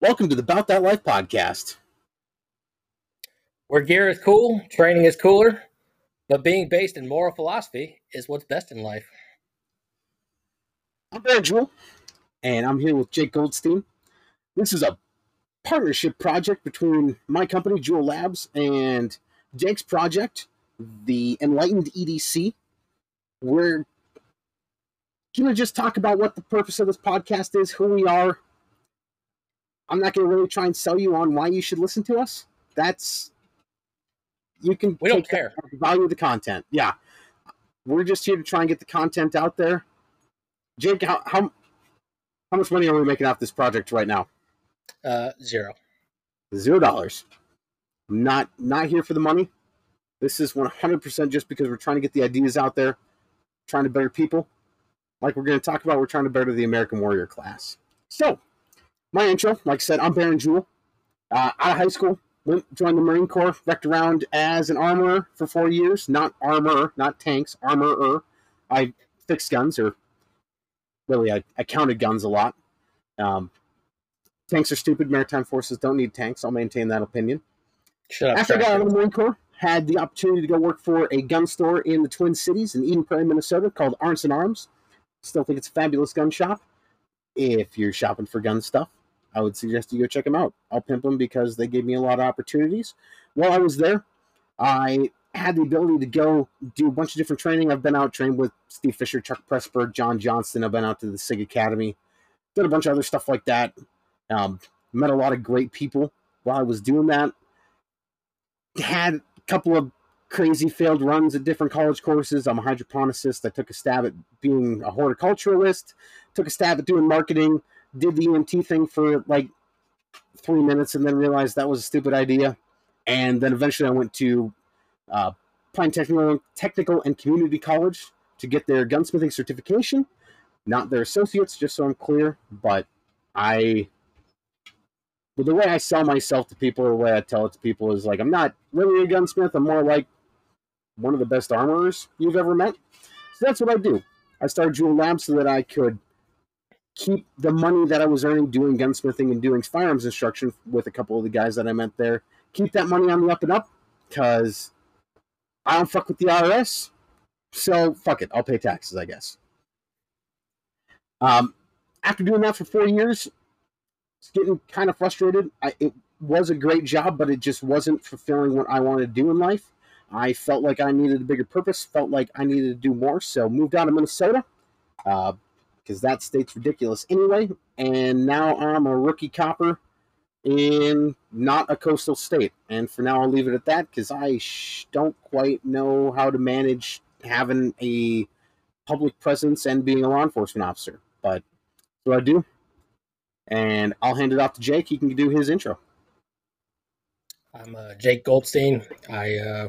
Welcome to the About That Life podcast. Where gear is cool, training is cooler, but being based in moral philosophy is what's best in life. I'm Jewel, and I'm here with Jake Goldstein. This is a partnership project between my company, Jewel Labs, and Jake's project, the Enlightened EDC. We're going to just talk about what the purpose of this podcast is, who we are, I'm not going to really try and sell you on why you should listen to us. That's you can. We don't care. Value the content. Yeah, we're just here to try and get the content out there. Jake, how how, how much money are we making off this project right now? Uh, zero. Zero dollars. Not not here for the money. This is 100% just because we're trying to get the ideas out there, trying to better people. Like we're going to talk about, we're trying to better the American Warrior class. So, my intro, like I said, I'm Baron Jewel. Uh, out of high school, went joined the Marine Corps, wrecked around as an armorer for four years. Not armor, not tanks, armorer. I fixed guns, or really, I, I counted guns a lot. Um, tanks are stupid. Maritime forces don't need tanks. I'll maintain that opinion. Shut up, After I got out of the Marine Corps, had the opportunity to go work for a gun store in the Twin Cities in Eden Prairie, Minnesota, called Arnzen Arms. Still think it's a fabulous gun shop. If you're shopping for gun stuff, I would suggest you go check them out. I'll pimp them because they gave me a lot of opportunities. While I was there, I had the ability to go do a bunch of different training. I've been out trained with Steve Fisher, Chuck Pressburg, John Johnston. I've been out to the SIG Academy, did a bunch of other stuff like that. Um, met a lot of great people while I was doing that. Had a couple of crazy failed runs at different college courses. I'm a hydroponicist. I took a stab at being a horticulturalist, took a stab at doing marketing, did the EMT thing for like three minutes and then realized that was a stupid idea. And then eventually I went to uh, Pine Technical, Technical and Community College to get their gunsmithing certification. Not their associates, just so I'm clear. But I, well, the way I sell myself to people or the way I tell it to people is like, I'm not really a gunsmith. I'm more like one of the best armorers you've ever met. So that's what I do. I started Jewel Labs so that I could keep the money that I was earning doing gunsmithing and doing firearms instruction with a couple of the guys that I met there, keep that money on the up and up because I don't fuck with the IRS. So fuck it, I'll pay taxes, I guess. Um, after doing that for four years, it's getting kind of frustrated. I, it was a great job, but it just wasn't fulfilling what I wanted to do in life. I felt like I needed a bigger purpose, felt like I needed to do more, so moved out of Minnesota. Uh, because that state's ridiculous anyway. And now I'm a rookie copper in not a coastal state. And for now, I'll leave it at that because I sh- don't quite know how to manage having a public presence and being a law enforcement officer. But what I do. And I'll hand it off to Jake. He can do his intro. I'm uh, Jake Goldstein. I uh,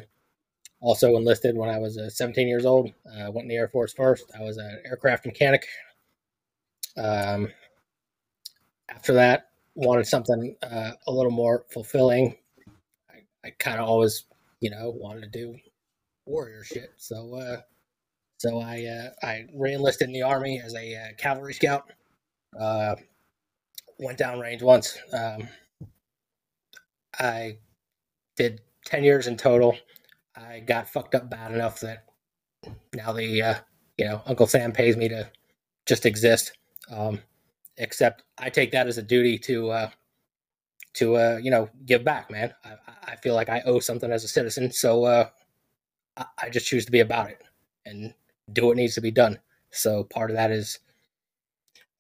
also enlisted when I was uh, 17 years old. I went in the Air Force first. I was an aircraft mechanic um, after that, wanted something uh, a little more fulfilling. I, I kind of always, you know, wanted to do warrior shit. So, uh, so I uh, I reenlisted in the army as a uh, cavalry scout. Uh, went down range once. Um, I did ten years in total. I got fucked up bad enough that now the uh, you know Uncle Sam pays me to just exist. Um, except I take that as a duty to uh, to uh, you know give back, man. I, I feel like I owe something as a citizen, so uh, I, I just choose to be about it and do what needs to be done. So part of that is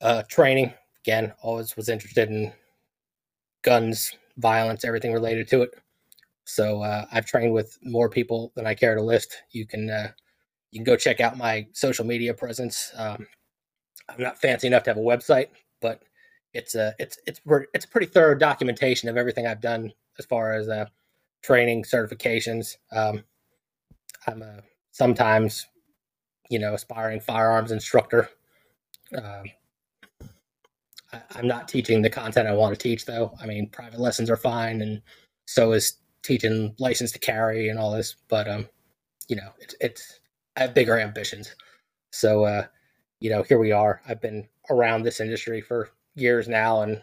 uh, training. Again, always was interested in guns, violence, everything related to it. So uh, I've trained with more people than I care to list. You can uh, you can go check out my social media presence. Um, I'm not fancy enough to have a website, but it's a it's it's it's a pretty thorough documentation of everything I've done as far as uh, training certifications. Um, I'm a sometimes you know aspiring firearms instructor. Um, I, I'm not teaching the content I want to teach, though. I mean, private lessons are fine, and so is teaching license to carry and all this. But um, you know, it's it's I have bigger ambitions. So uh, you know, here we are. I've been around this industry for years now, and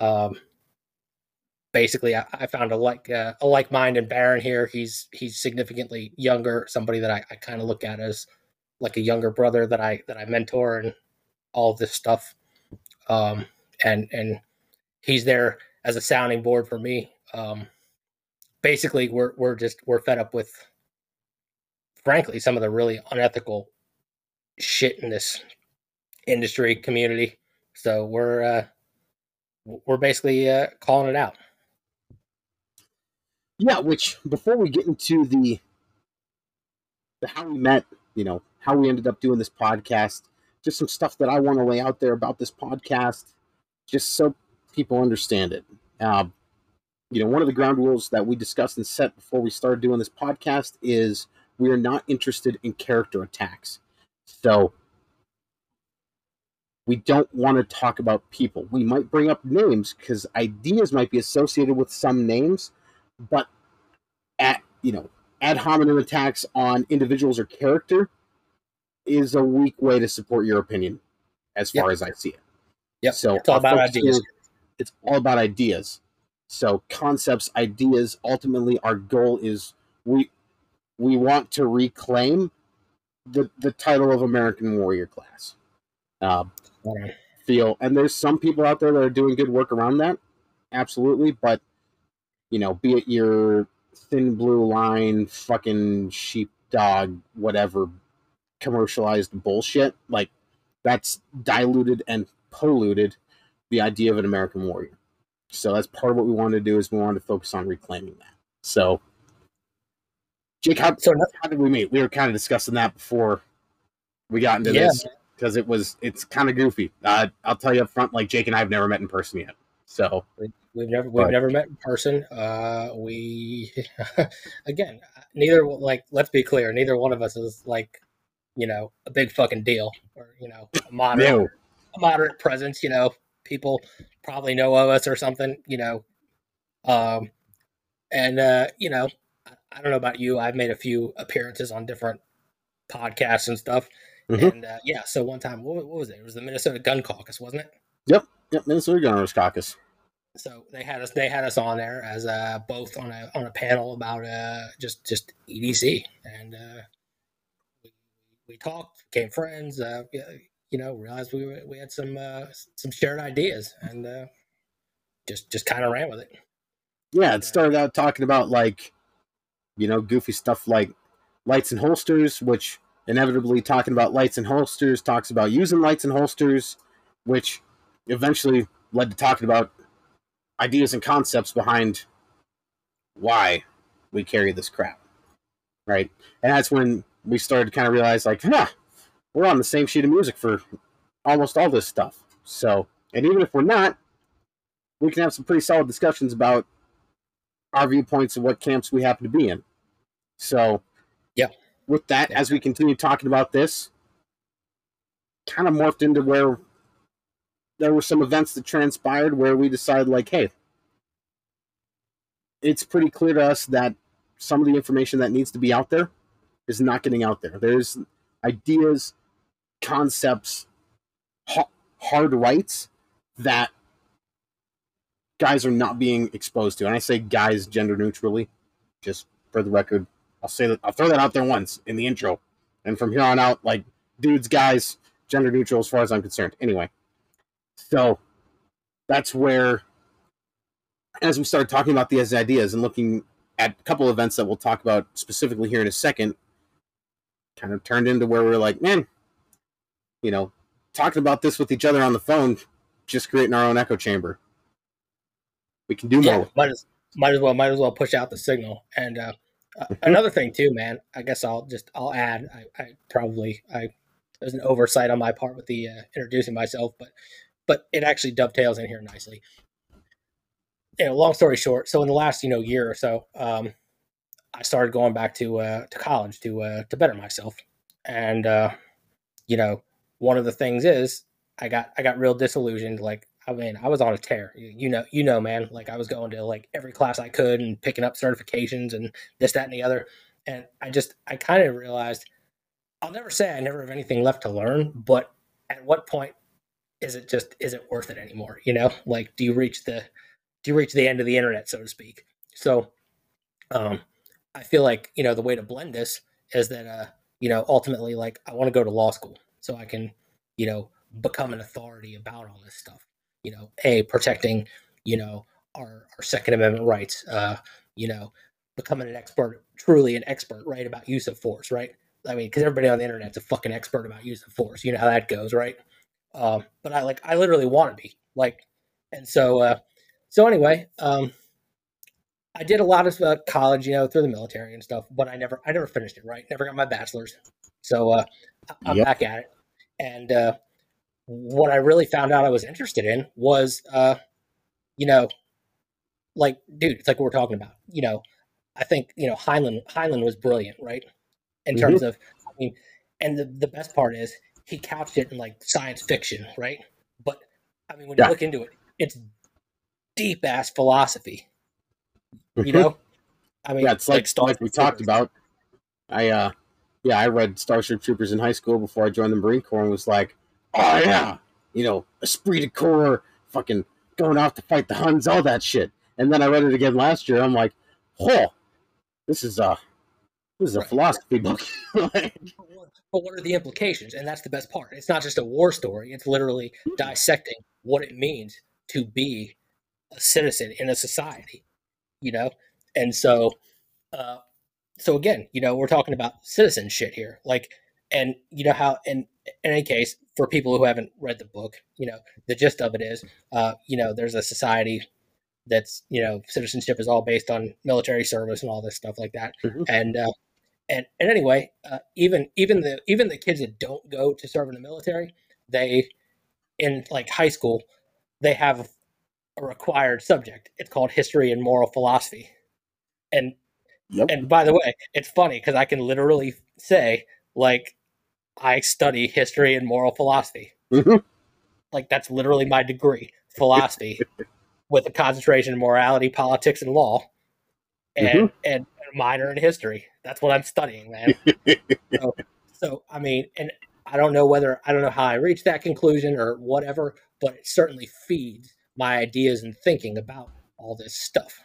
Um, basically, I, I, found a like uh, a like mind in Baron here. He's he's significantly younger, somebody that I, I kind of look at as like a younger brother that I that I mentor and all this stuff. Um, and and he's there as a sounding board for me. Um, basically, we're we're just we're fed up with, frankly, some of the really unethical shit in this industry community. So we're uh, we're basically uh, calling it out. Yeah, which before we get into the the how we met, you know, how we ended up doing this podcast, just some stuff that I want to lay out there about this podcast, just so people understand it. Uh, you know, one of the ground rules that we discussed and set before we started doing this podcast is we are not interested in character attacks. So we don't want to talk about people. We might bring up names because ideas might be associated with some names, but at you know ad hominem attacks on individuals or character is a weak way to support your opinion, as far yep. as I see it. Yeah, so it's all about ideas. It's all about ideas. So concepts, ideas. Ultimately, our goal is we we want to reclaim the the title of American Warrior class. Uh, feel and there's some people out there that are doing good work around that, absolutely. But you know, be it your thin blue line, fucking sheepdog, whatever, commercialized bullshit, like that's diluted and polluted the idea of an American warrior. So that's part of what we wanted to do is we wanted to focus on reclaiming that. So, Jake, how, so, how did we meet? We were kind of discussing that before we got into yeah. this because it was it's kind of goofy. Uh, I'll tell you up front, like Jake and I have never met in person yet. So we've never we've but, never met in person. Uh, we again, neither like let's be clear, neither one of us is like you know a big fucking deal or you know a moderate no. a moderate presence. You know, people probably know of us or something. You know, um, and uh, you know, I don't know about you. I've made a few appearances on different podcasts and stuff Mm-hmm. And uh, yeah, so one time, what, what, was it? It was the Minnesota Gun Caucus, wasn't it? Yep, yep, Minnesota Gun Caucus. So they had us, they had us on there as uh, both on a on a panel about uh, just just EDC, and uh, we, we talked, became friends. Uh, you know, realized we we had some uh, some shared ideas, and uh, just just kind of ran with it. Yeah, it started out talking about like, you know, goofy stuff like lights and holsters, which inevitably talking about lights and holsters, talks about using lights and holsters, which eventually led to talking about ideas and concepts behind why we carry this crap. Right? And that's when we started to kind of realize, like, huh, we're on the same sheet of music for almost all this stuff. So, and even if we're not, we can have some pretty solid discussions about our viewpoints and what camps we happen to be in. So, yeah, with that, as we continue talking about this, kind of morphed into where there were some events that transpired where we decided, like, hey, it's pretty clear to us that some of the information that needs to be out there is not getting out there. There's ideas, concepts, hard rights that guys are not being exposed to. And I say guys gender neutrally, just for the record, I'll say that I'll throw that out there once in the intro, and from here on out, like dudes, guys, gender neutral as far as I'm concerned. Anyway, so that's where, as we started talking about these ideas and looking at a couple events that we'll talk about specifically here in a second, kind of turned into where we're like, man, you know, talking about this with each other on the phone, just creating our own echo chamber. We can do yeah, more. Might as, might as well might as well push out the signal and uh, uh, another thing too, man. I guess I'll just I'll add. I, I probably I there's an oversight on my part with the uh, introducing myself, but but it actually dovetails in here nicely. You know, long story short, so in the last you know year or so, um, I started going back to uh, to college to uh, to better myself, and uh, you know, one of the things is I got I got real disillusioned. Like I mean, I was on a tear. You, know, you know, man. Like I was going to like every class I could and picking up certifications and this, that, and the other. And I just, I kind of realized, I'll never say I never have anything left to learn, but at what point is it just is it worth it anymore? You know, like do you reach the do you reach the end of the internet, so to speak? So, um, I feel like you know the way to blend this is that uh, you know ultimately like I want to go to law school so I can you know become an authority about all this stuff. You know, a protecting you know our our Second Amendment rights. Uh, you know, becoming an expert, truly an expert, right, about use of force, right? I mean, because everybody on the internet's a fucking expert about use of force. You know how that goes, right? Um, but I like, I literally want to be like, and so, uh, so anyway, um, I did a lot of uh, college, you know, through the military and stuff, but I never, I never finished it, right? Never got my bachelor's. So uh, I'm yep. back at it, and uh, what I really found out I was interested in was, uh, you know, like, dude, it's like what we're talking about. You know, I think you know Heinlein. Heinlein was brilliant, right? In mm-hmm. terms of, I mean, and the the best part is he couched it in like science fiction, right? But I mean, when yeah. you look into it, it's deep ass philosophy. You mm-hmm. know, I mean, yeah, it's like, like, like we talked about. I uh, yeah, I read Starship Troopers in high school before I joined the Marine Corps and was like, oh yeah, you know, esprit de corps, fucking going off to fight the Huns, all that shit. And then I read it again last year. I'm like, oh, this is a this is a right. philosophy book. but what are the implications? And that's the best part. It's not just a war story. It's literally hmm. dissecting what it means to be a citizen in a society. You know, and so, uh, so again, you know, we're talking about citizen shit here. Like, and you know how, in, in any case, for people who haven't read the book, you know, the gist of it is, uh, you know, there's a society that's you know citizenship is all based on military service and all this stuff like that mm-hmm. and uh, and and anyway uh, even even the even the kids that don't go to serve in the military they in like high school they have a required subject it's called history and moral philosophy and yep. and by the way it's funny because i can literally say like i study history and moral philosophy mm-hmm. like that's literally my degree philosophy with a concentration in morality, politics, and law, and mm-hmm. and a minor in history. That's what I'm studying, man. so, so I mean, and I don't know whether I don't know how I reached that conclusion or whatever, but it certainly feeds my ideas and thinking about all this stuff,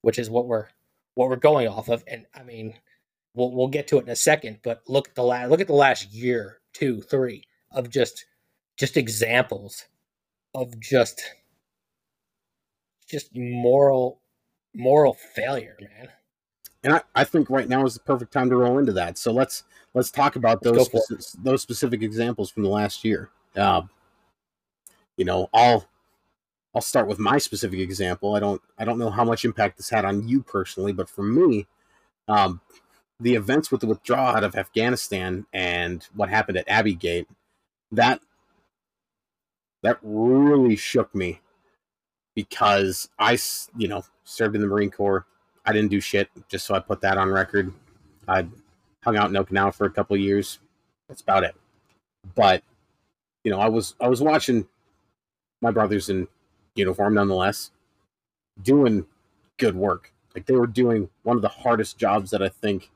which is what we're what we're going off of. And I mean, we'll we'll get to it in a second, but look at the last look at the last year, two, three of just just examples of just just moral moral failure, man. And I, I think right now is the perfect time to roll into that. So let's let's talk about those speci- those specific examples from the last year. Uh, you know, I'll I'll start with my specific example. I don't I don't know how much impact this had on you personally, but for me, um, the events with the withdrawal out of Afghanistan and what happened at Abbey Gate, that that really shook me because I, you know, served in the Marine Corps. I didn't do shit, just so I put that on record. I hung out in Okinawa for a couple of years. That's about it. But you know, I was I was watching my brothers in uniform, nonetheless, doing good work. Like they were doing one of the hardest jobs that I think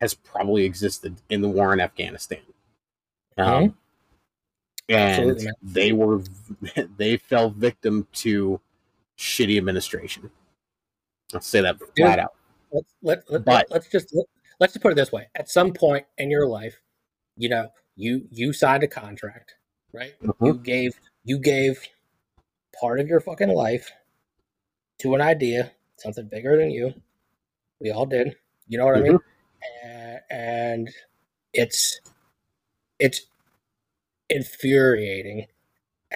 has probably existed in the war in Afghanistan. Um, and they were they fell victim to shitty administration. I'll say that flat yeah. out. Let's let, let, but, let's just let, let's just put it this way: at some point in your life, you know, you you signed a contract, right? Mm-hmm. You gave you gave part of your fucking life to an idea, something bigger than you. We all did. You know what mm-hmm. I mean? And, and it's it's infuriating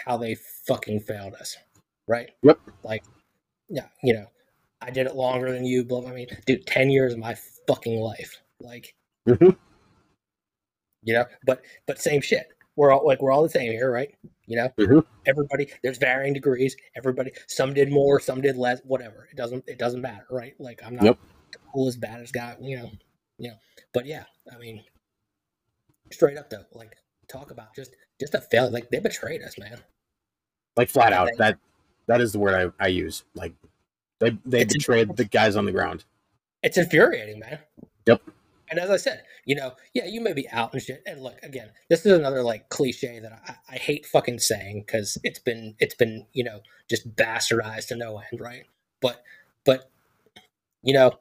how they fucking failed us. Right? Yep. Like, yeah, you know, I did it longer than you. But I mean, dude, ten years of my fucking life. Like, mm-hmm. you know, but but same shit. We're all like we're all the same here, right? You know, mm-hmm. everybody. There's varying degrees. Everybody. Some did more. Some did less. Whatever. It doesn't. It doesn't matter, right? Like I'm not yep. cool as bad as guy. You know. You know. But yeah, I mean, straight up though, like talk about just just a failure. Like they betrayed us, man. Like flat out. That that is the word I, I use. Like they they betrayed the guys on the ground. It's infuriating, man. Yep. And as I said, you know, yeah, you may be out and shit. And look, again, this is another like cliche that I, I hate fucking saying because it's been it's been you know just bastardized to no end, right? But but you know,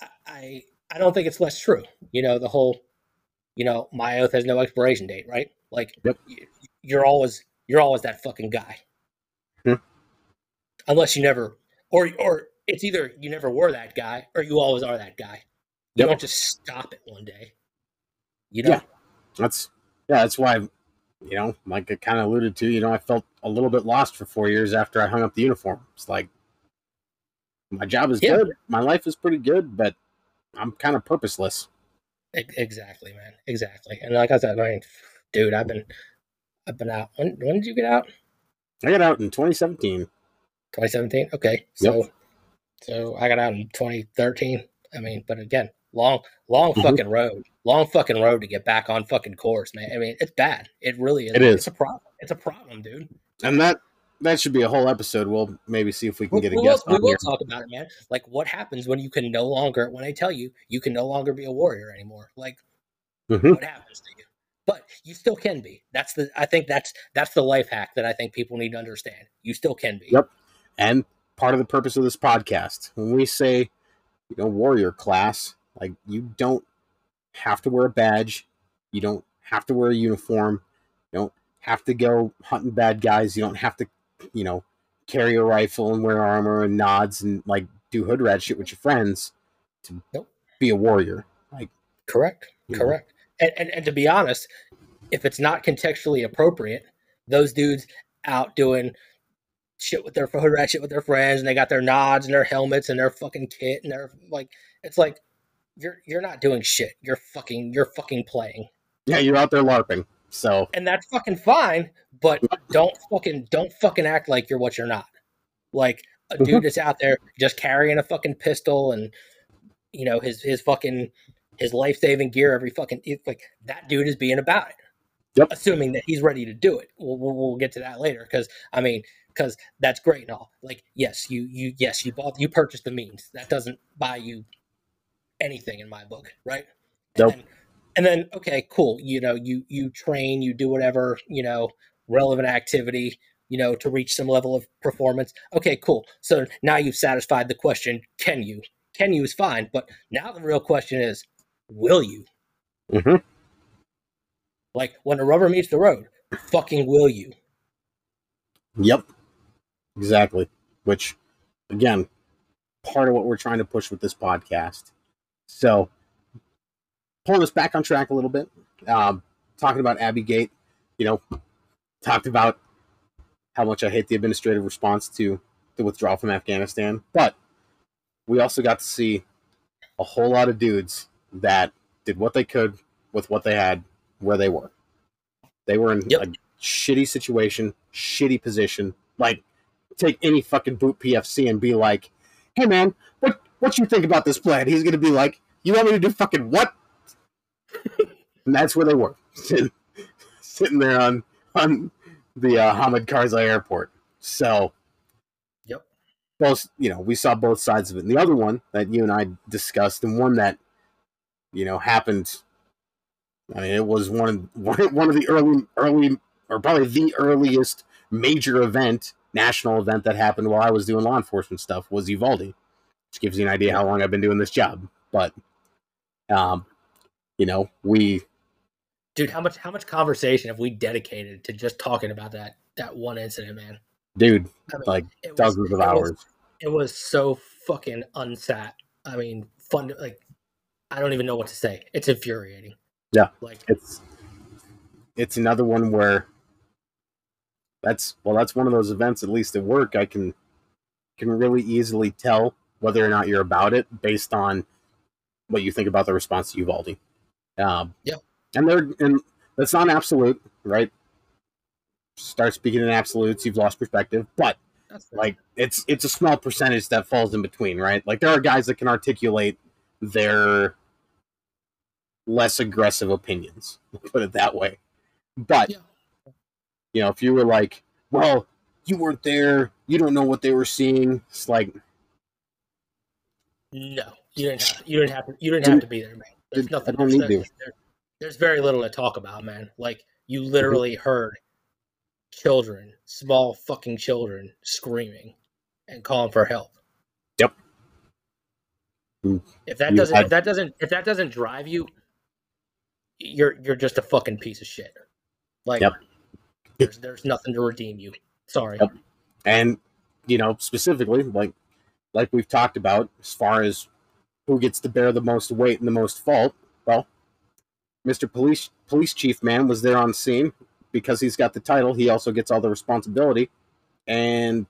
I I, I don't think it's less true. You know, the whole you know my oath has no expiration date, right? Like Yep. you're always you're always that fucking guy, Hmm. unless you never or or it's either you never were that guy or you always are that guy. You Yep. don't just stop it one day. You know? Yeah. That's yeah, that's why you know, like I kind of alluded to, you know, I felt a little bit lost for four years after I hung up the uniform. It's like my job is Yeah. good, my life is pretty good, but I'm kind of purposeless. Exactly, man. Exactly. And like I said, I mean, dude, I've been I've been out. When when did you get out? I got out in 2017. 2017. Okay, so so I got out in 2013. I mean, but again, long long Mhm. fucking road, long fucking road to get back on fucking course, man. I mean, it's bad. It really is. It is. It's a problem. It's a problem, dude. And that that should be a whole episode. We'll maybe see if we can We, get a we will, guest we will here. talk about it, man. Like, what happens when you can no longer, when I tell you, you can no longer be a warrior anymore? Like, Mhm. what happens to you? But you still can be. That's the. I think that's that's the life hack that I think people need to understand. You still can be. Yep. And part of the purpose of this podcast, when we say, you know, warrior class, like you don't have to wear a badge, you don't have to wear a uniform, you don't have to go hunting bad guys, you don't have to, you know, carry a rifle and wear armor and nods and like do hood rat shit with your friends to Nope. be a warrior. Like Correct. Correct. And, and and to be honest, if it's not contextually appropriate, those dudes out doing shit with their hood rat shit with their friends, and they got their nods and their helmets and their fucking kit, and they're like, it's like you're you're not doing shit. You're fucking you're fucking playing, Yeah, you're out there LARPing. So and that's fucking fine. But don't fucking don't fucking act like you're what you're not. Like a dude mm-hmm. that's out there just carrying a fucking pistol and you know his his fucking his life saving gear every fucking like that dude is being about it. Yep. Assuming that he's ready to do it. We'll we'll, we'll get to that later because I mean because that's great and all. Like yes, you you yes you bought you purchased the means. That doesn't buy you anything in my book, right? Nope. And then, and then okay, cool. You know you you train, you do whatever you know relevant activity you know to reach some level of performance okay cool so now you've satisfied the question can you can you is fine but now the real question is will you mhm. like when the rubber meets the road fucking will you Yep. Exactly. Which, again, part of what we're trying to push with this podcast. So, pulling us back on track a little bit, um, talking about Abbey Gate, you know, talked about how much I hate the administrative response to the withdrawal from Afghanistan, but we also got to see a whole lot of dudes that did what they could with what they had where they were. They were in Yep. a shitty situation, shitty position. Like, take any fucking boot PFC and be like, "Hey man, what what you think about this plan?" He's gonna be like, "You want me to do fucking what?" and that's where they were sitting, sitting there on on the uh, Hamid Karzai airport. So, Yep. both you know we saw both sides of it. And the other one that you and I discussed, and one that you know happened. I mean, it was one of one, one of the early early or probably the earliest major event, national event that happened while I was doing law enforcement stuff was Uvalde, which gives you an idea how long I've been doing this job. But, um, you know, we dude how much how much conversation have we dedicated to just talking about that that one incident man dude I mean, like it was- dozens of it was- hours. it was so fucking unsat i mean fun like i don't even know what to say it's infuriating Yeah. like it's it's another one where that's well that's one of those events at least at work i can can really easily tell whether or not you're about it based on what you think about the response to Uvalde. Um, Yeah. and they're and that's not absolute, right? Start speaking in absolutes, you've lost perspective. But like it's it's a small percentage that falls in between, right? Like there are guys that can articulate their less aggressive opinions, put it that way. But Yeah. you know, if you were like, well, you weren't there, you don't know what they were seeing, it's like no You didn't have to, you didn't have to, you didn't have to be there, man. There's Didn't- I nothing. don't There's, need to. there- there's very little to talk about, man. Like you literally heard children, small fucking children, screaming and calling for help. Yep. Mm. If that You doesn't, had- if that doesn't, if that doesn't drive you, you're you're just a fucking piece of shit. Like Yep. there's there's nothing to redeem you. Sorry. Yep. and you know specifically like like we've talked about as far as who gets to bear the most weight and the most fault well mr police police chief man was there on scene because he's got the title he also gets all the responsibility and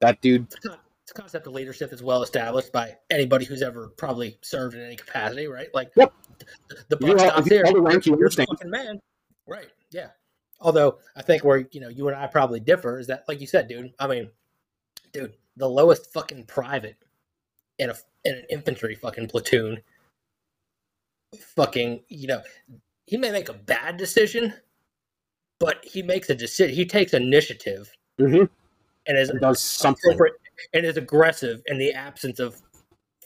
that dude It's a con- it's a concept of leadership that's well established by anybody who's ever probably served in any capacity, right? Like, Yep. the buck stops you all the rank, you the understand. fucking man, right? Yeah. Although I think where you know you and I probably differ is that, like you said, dude. I mean, dude, the lowest fucking private in a in an infantry fucking platoon, fucking, you know, he may make a bad decision, but he makes a decision. He takes initiative mhm, and is does something and is aggressive in the absence of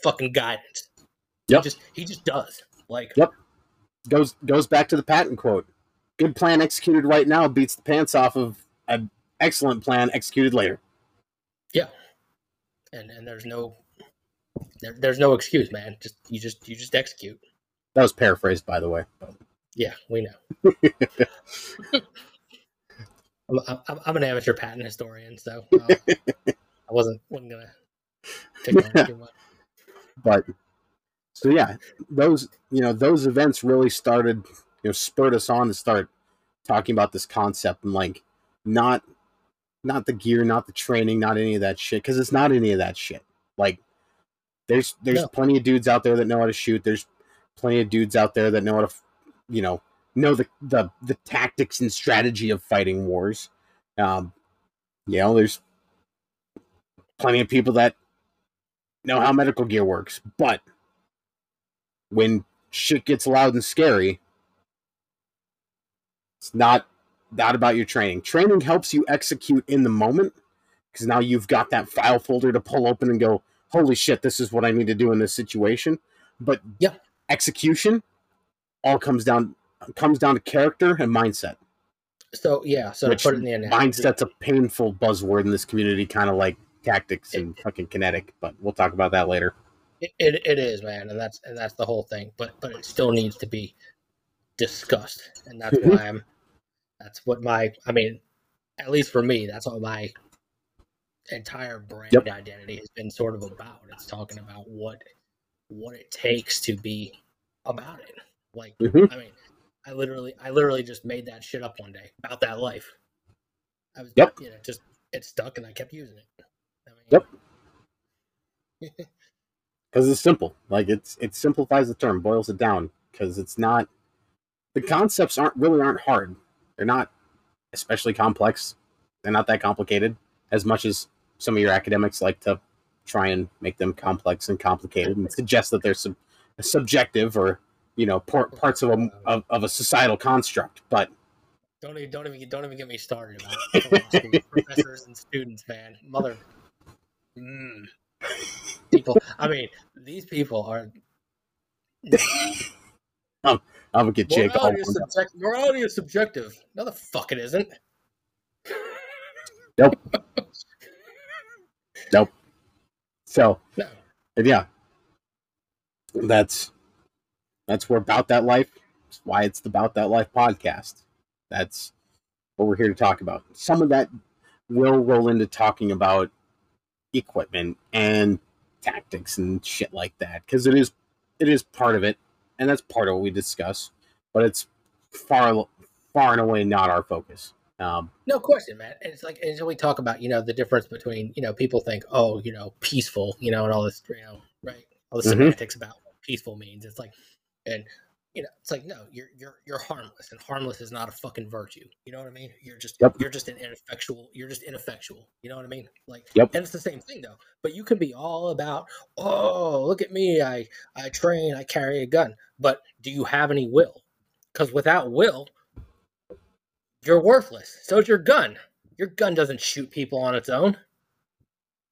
fucking guidance. Yep. He just he just does. Like Yep. goes goes back to the Patton quote good plan executed right now beats the pants off of an excellent plan executed later and and there's no there, there's no excuse, man. Just you just you just execute. that was paraphrased by the way Yeah, we know. I'm, I'm, I'm an amateur Patton historian, so uh, I wasn't wasn't gonna take on too much. but so yeah those you know those events really started you know spurred us on to start talking about this concept and like not not the gear not the training not any of that shit because it's not any of that shit. Like there's there's No. plenty of dudes out there that know how to shoot. There's plenty of dudes out there that know how to you know know the the the tactics and strategy of fighting wars. Um you know there's plenty of people that know how medical gear works, but when shit gets loud and scary, it's not not about your training. Training helps you execute in the moment because now you've got that file folder to pull open and go, "Holy shit, this is what I need to do in this situation." But Yeah. execution all comes down comes down to character and mindset. So yeah, so Which to put it in the Mindset's a painful buzzword in this community, kind of like tactics and fucking kinetic. But we'll talk about that later. It, it, it is, man, and that's and that's the whole thing. But but it still needs to be discussed, and that's Mhm. why I'm. That's what my. I mean, at least for me, that's what my entire brand Yep. identity has been sort of about. It's talking about what what it takes to be about it. Like Mhm. I mean, I literally I literally just made that shit up one day about that life. I was Yep. you know just it stuck and I kept using it. I mean, Yep. because it's simple. Like it's it simplifies the term, boils it down. Because it's not the concepts aren't really aren't hard. They're not especially complex. They're not that complicated as much as some of your academics like to try and make them complex and complicated and suggest that they're sub- subjective or you know par- parts of a of, of a societal construct. But Don't even don't even don't even get me started about professors and students, man. Mother, mm. people. I mean, these people are. I'm gonna get Jake all Morality is, subject, morality is subjective. No, the fuck it isn't. Nope. nope. So No. And yeah, that's that's where about that life. That's why it's the about that life podcast. That's what we're here to talk about. Some of that will roll into talking about equipment and tactics and shit like that because it is it is part of it, and that's part of what we discuss. But it's far far and away not our focus. Um, No question, man. And it's like, and so we talk about, you know, the difference between, you know, people think, oh, you know, peaceful, you know, and all this, you know, right? All the Mhm. semantics about what peaceful means. It's like, and you know, it's like, no, you're you're you're harmless, and harmless is not a fucking virtue. You know what I mean? You're just Yep. you're just an ineffectual. You're just ineffectual. You know what I mean? Like, Yep. And it's the same thing though. But you can be all about, oh, look at me, I I train, I carry a gun. But do you have any will? Because without will, you're worthless. So is your gun. Your gun doesn't shoot people on its own.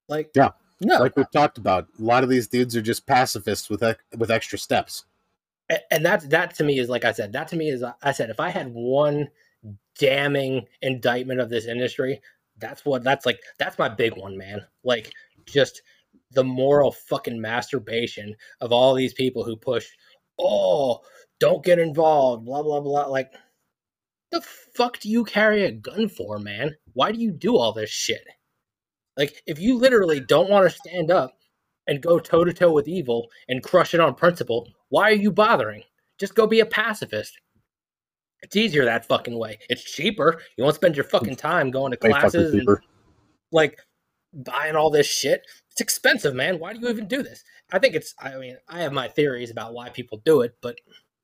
Like Yeah. No, Like we've talked about, a lot of these dudes are just pacifists with with extra steps. And that's that to me is like I said. That to me is I said if I had one damning indictment of this industry, that's what that's like. That's my big one, man. Like just the moral fucking masturbation of all these people who push. Oh, don't get involved. Blah blah blah. Like the fuck do you carry a gun for, man? Why do you do all this shit? Like if you literally don't want to stand up and go toe to toe with evil and crush it on principle, why are you bothering? Just go be a pacifist. It's easier that fucking way. It's cheaper. You won't spend your fucking time going to classes and like buying all this shit. It's expensive, man. Why do you even do this? I think it's I mean, I have my theories about why people do it, but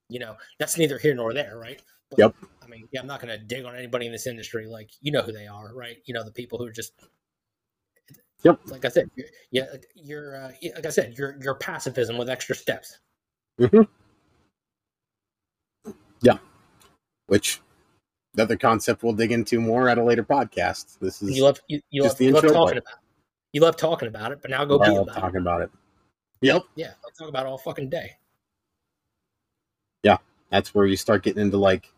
you know, that's neither here nor there, right? But, Yep. I mean, yeah, I'm not gonna dig on anybody in this industry. Like, you know who they are, right? You know, the people who are just Yep. like I said, yeah, you're uh, like I said, you're you're pacifism with extra steps. hmm Yeah. Which the other concept we'll dig into more at a later podcast. This is You love you, you love, you love talking but- about. It. You love talking about it, but now go be well, about it. talking about it. Yep. Yeah, talk about it all fucking day. Yeah, that's where you start getting into like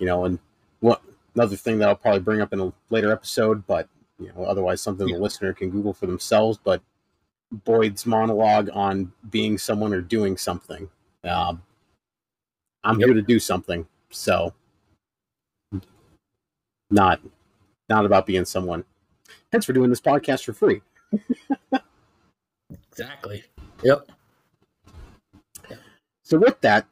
you know and what another thing that i'll probably bring up in a later episode but you know otherwise something Yeah. the listener can google for themselves but boyd's monologue on being someone or doing something um, i'm Yep. here to do something so not not about being someone hence we're doing this podcast for free Exactly. Yep. So with that,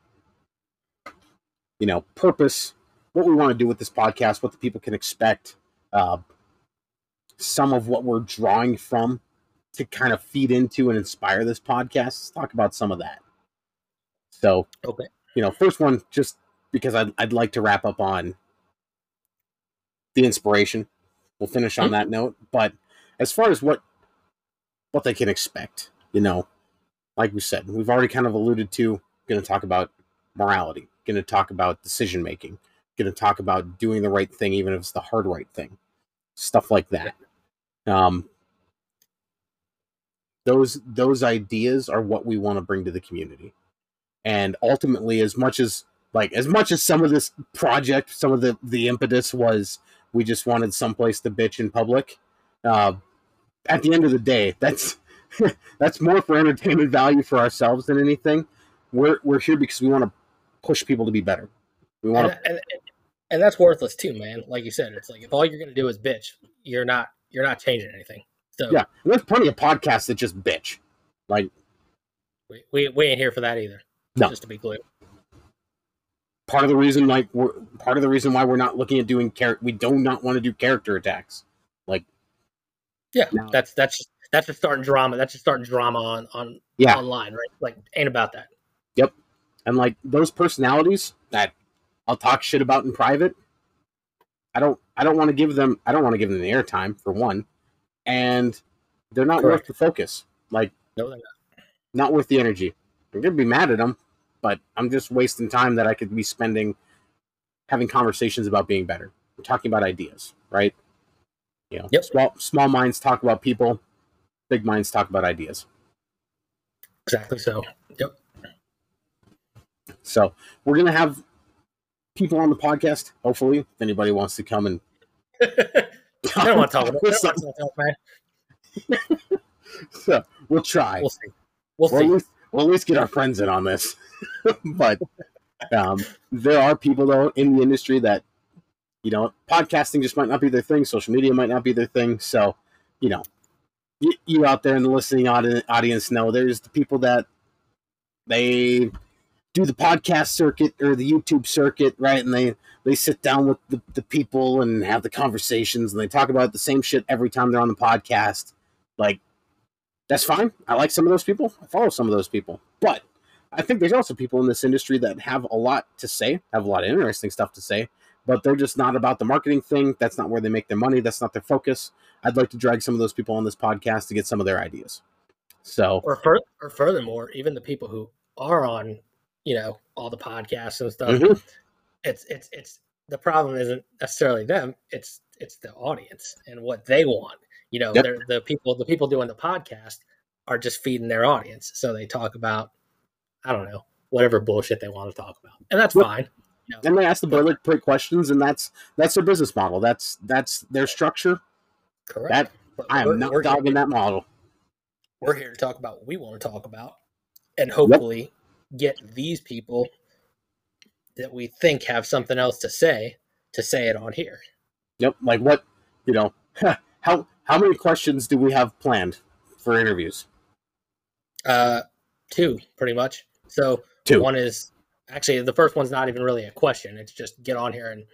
you know, purpose, what we want to do with this podcast, what the people can expect, uh, some of what we're drawing from to kind of feed into and inspire this podcast. Let's talk about some of that. So, Okay. you know, first one, just because I'd, I'd like to wrap up on the inspiration. We'll finish on Mhm. that note. But as far as what what they can expect, you know, like we said, we've already kind of alluded to going to talk about morality, going to talk about decision making, going to talk about doing the right thing, even if it's the hard right thing, stuff like that. Um, those those ideas are what we want to bring to the community, and ultimately, as much as like as much as some of this project, some of the the impetus was we just wanted someplace to bitch in public. Uh, at the end of the day, that's that's more for entertainment value for ourselves than anything. We're we're here because we want to push people to be better. We want and, and, and that's worthless too, man. Like you said, it's like if all you're gonna do is bitch, you're not you're not changing anything. So yeah. And there's plenty of podcasts that just bitch. Like we, we we ain't here for that either. No. Just to be clear. part of the reason, like we're part of the reason why we're not looking at doing char- we do not want to do character attacks. Like Yeah, No. that's that's just that's just starting drama. That's just starting drama on on yeah, online, right? Like ain't about that. Yep, and like those personalities that I'll talk shit about in private. I don't I don't want to give them I don't want to give them the airtime for one, and they're not Correct. worth the focus. Like No, they're not. not worth the energy. I'm gonna be mad at them, but I'm just wasting time that I could be spending having conversations about being better. We're talking about ideas, right? You know, Yep. small small minds talk about people, big minds talk about ideas. exactly so. Yep. So we're gonna have people on the podcast. Hopefully, if anybody wants to come and I don't want to talk about it. I don't want to talk, man. so we'll try. We'll see. We'll We'll at see. least, we'll at least get our friends in on this. but um, there are people though in the industry that you know podcasting just might not be their thing. Social media might not be their thing. So you know, you, you out there in the listening audience know there's the people that they do the podcast circuit or the YouTube circuit, right? And they they sit down with the, the people and have the conversations and they talk about the same shit every time they're on the podcast. Like that's fine. I like some of those people. I follow some of those people. But I think there's also people in this industry that have a lot to say, have a lot of interesting stuff to say, but they're just not about the marketing thing. That's not where they make their money. That's not their focus. I'd like to drag some of those people on this podcast to get some of their ideas. So, or fur- or furthermore, even the people who are on, you know, all the podcasts and stuff, mhm, it's it's it's the problem isn't necessarily them. It's it's the audience and what they want. You know, Yep. the people the people doing the podcast are just feeding their audience, so they talk about I don't know whatever bullshit they want to talk about, and that's Yep. fine. You know, and they ask the boilerplate questions, and that's that's their business model. That's that's their structure. correct. That I we're- am not we're here- dogging that model. we're here to talk about what we want to talk about and hopefully get these people that we think have something else to say to say it on here. Yep. Like what you know? How how many questions do we have planned for interviews? Uh, two, pretty much. So Two. one is actually the first one's not even really a question. It's just get on here and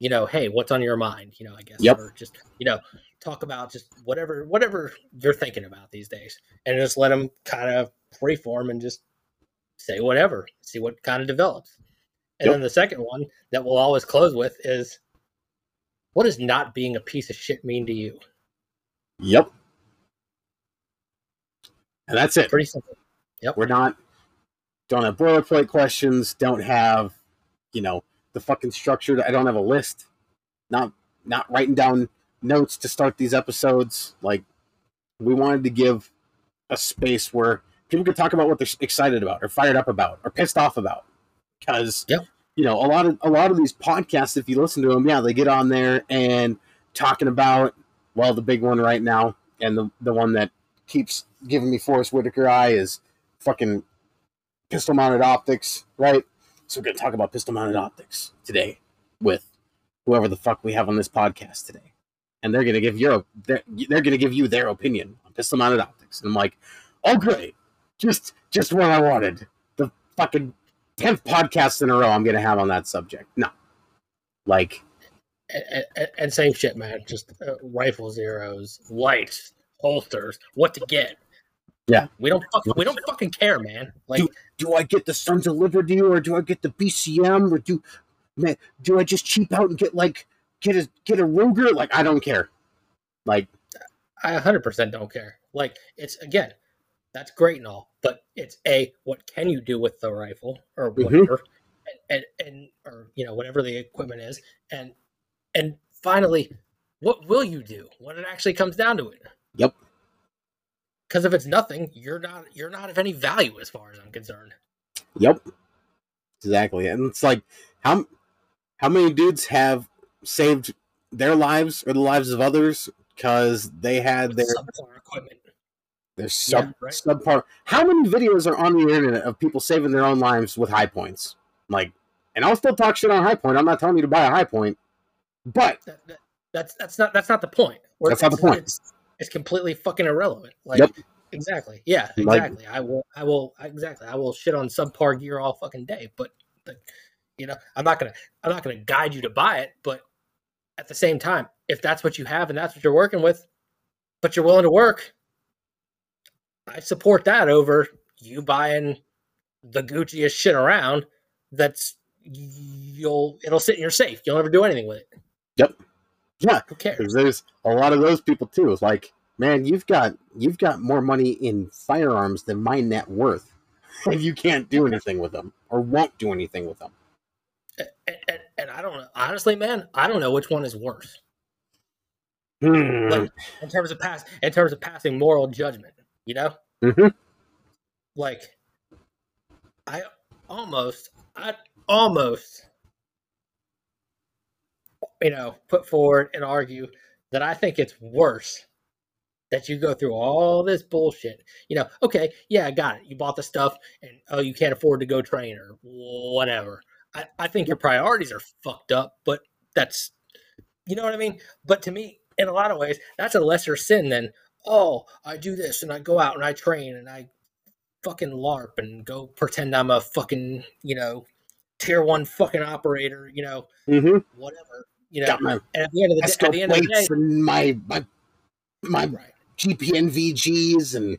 you know, hey, what's on your mind? You know, I guess, Yep. or just you know, talk about just whatever whatever you're thinking about these days, and just let them kind of freeform and just say whatever, see what kind of develops. And Yep. then the second one that we'll always close with is, what does not being a piece of shit mean to you? Yep. And that's it. Pretty simple. Yep. We're not don't have boilerplate questions. Don't have you know the fucking structure. I don't have a list. Not not writing down notes to start these episodes. Like we wanted to give a space where people can talk about what they're excited about, or fired up about, or pissed off about. Because Yep. you know a lot of a lot of these podcasts, if you listen to them, yeah, they get on there and talking about well, the big one right now, and the the one that keeps giving me Forest Whitaker eye is fucking pistol mounted optics, right? So we're gonna talk about pistol mounted optics today with whoever the fuck we have on this podcast today, and they're gonna give your they're, they're gonna give you their opinion on pistol mounted optics, and I'm like, oh great, just just what I wanted. The fucking tenth podcast in a row I'm gonna have on that subject. No, like and, and, and same shit, man. Just uh, rifle zeros, lights, holsters, what to get. Yeah. we don't fuck, we don't fucking care, man. Like, do I get the Sons of Liberty or do I get the BCM or do man do I just cheap out and get like get a get a Ruger? Like I don't care. Like I 100% don't care. Like, it's again, that's great and all, but it's a what can you do with the rifle or Mhm. whatever, and, and and or you know whatever the equipment is, and and finally, what will you do when it actually comes down to it? Yep. Because if it's nothing, you're not you're not of any value as far as I'm concerned. Yep. Exactly. And it's like how how many dudes have saved their lives or the lives of others because they had With their equipment. Their sub Yeah, right. subpar how many videos are on the internet of people saving their own lives with Hi-Points? Like and I'll still talk shit on Hi-Point. I'm not telling you to buy a Hi-Point. But That, that, that's that's not that's not the point. That's not the point. It's, it's completely fucking irrelevant. Like Yep. exactly. Yeah, Like- exactly. I will I will exactly. I will shit on subpar gear all fucking day, but but you know, I'm not gonna I'm not gonna guide you to buy it, but at the same time, if that's what you have and that's what you're working with, but you're willing to work, I support that over you buying the Gucciest shit around that's you'll it'll sit in your safe. You'll never do anything with it. Yep. Yeah, Who cares? there's a lot of those people too. It's like, man, you've got you've got more money in firearms than my net worth, and you can't do anything with them or won't do anything with them. and, and, and I don't know. Honestly, man, I don't know which one is worse Hmm. Like- in terms of pass in terms of passing moral judgment. You know, Mhm. like I almost, I almost, you know, put forward and argue that I think it's worse that you go through all this bullshit. You know, okay, yeah, I got it. You bought the stuff, and oh, you can't afford to go train or whatever. I, I think your priorities are fucked up, but that's, you know what I mean? But to me, in a lot of ways, that's a lesser sin than, oh, I do this and I go out and I train and I fucking LARP and go pretend I'm a fucking, you know, tier one fucking operator, you know, Mhm. whatever, you know. Got my And at the end of the day, at the end of the day, and my my my right, GPNVGs and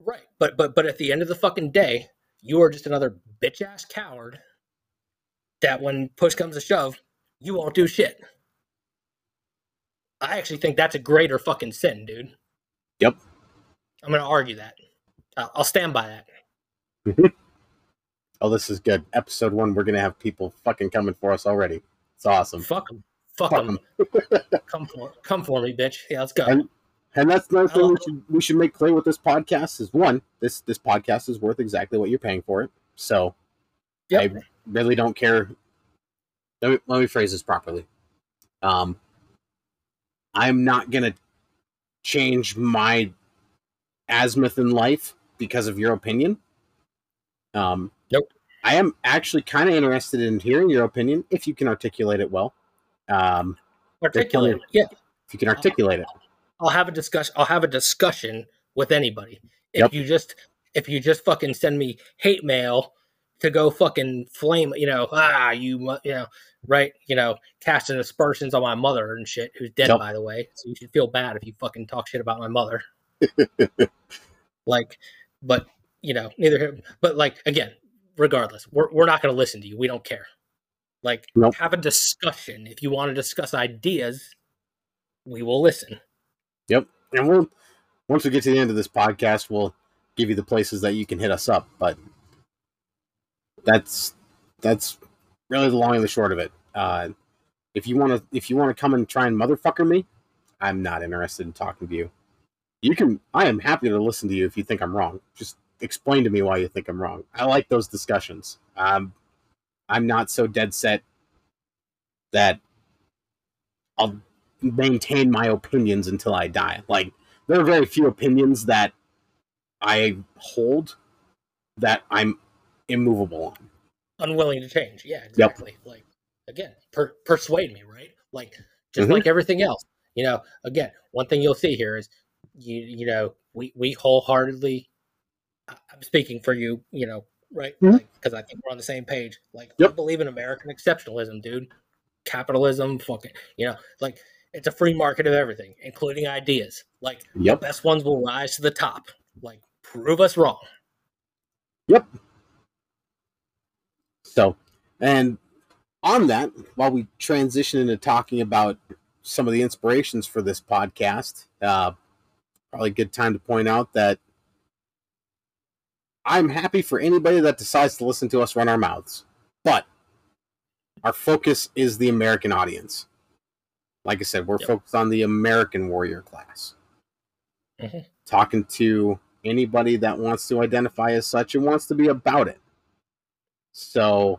right. But but but at the end of the fucking day, you are just another bitch ass coward that when push comes to shove, you won't do shit. I actually think that's a greater fucking sin, dude. Yep. I'm gonna argue that. I'll I'll stand by that. oh, this is good. Episode one, we're gonna have people fucking coming for us already. It's awesome. Fuck them. Fuck Fuck them. come for come for me, bitch. Yeah, let's go. And- and that's another thing Oh. we should we should make clear with this podcast is one, this this podcast is worth exactly what you're paying for it. So Yep. I really don't care. Let me, let me phrase this properly. Um, I'm not gonna change my azimuth in life because of your opinion. Um, Nope. I am actually kind of interested in hearing your opinion if you can articulate it well. Um, Articulate. Yeah. if you can articulate it. I'll have a discussion. I'll have a discussion with anybody. If Yep. you just if you just fucking send me hate mail to go fucking flame, you know, ah, you, you know, right, you know, casting aspersions on my mother and shit, who's dead Yep. by the way. So you should feel bad if you fucking talk shit about my mother. like, but you know, neither. But like again, regardless, we're we're not going to listen to you. We don't care. Like, Nope. have a discussion. If you want to discuss ideas, we will listen. Yep. And we'll once we get to the end of this podcast, we'll give you the places that you can hit us up. But that's that's really the long and the short of it. Uh, if you want to if you want to come and try and motherfucker me, I'm not interested in talking to you. You can I am happy to listen to you if you think I'm wrong. Just explain to me why you think I'm wrong. I like those discussions. Um, I'm not so dead set that I'll maintain my opinions until I die. Like there are very few opinions that I hold that I'm immovable on. Unwilling to change. Yeah, exactly. Like again, per- persuade me, right? Like just Mhm. like everything else. You know, again, one thing you'll see here is you you know we we wholeheartedly. I- I'm speaking for you, you know, right? Because I think we're on the same page. Like Yep. we believe in American exceptionalism, dude. Capitalism, fucking, you know, like it's a free market of everything, including ideas. Like Yep. the best ones will rise to the top. Like prove us wrong. So, and on that, while we transition into talking about some of the inspirations for this podcast, uh, probably a good time to point out that I'm happy for anybody that decides to listen to us run our mouths, but our focus is the American audience. Like I said, we're Yep. focused on the American warrior class. Mhm. Talking to anybody that wants to identify as such and wants to be about it. So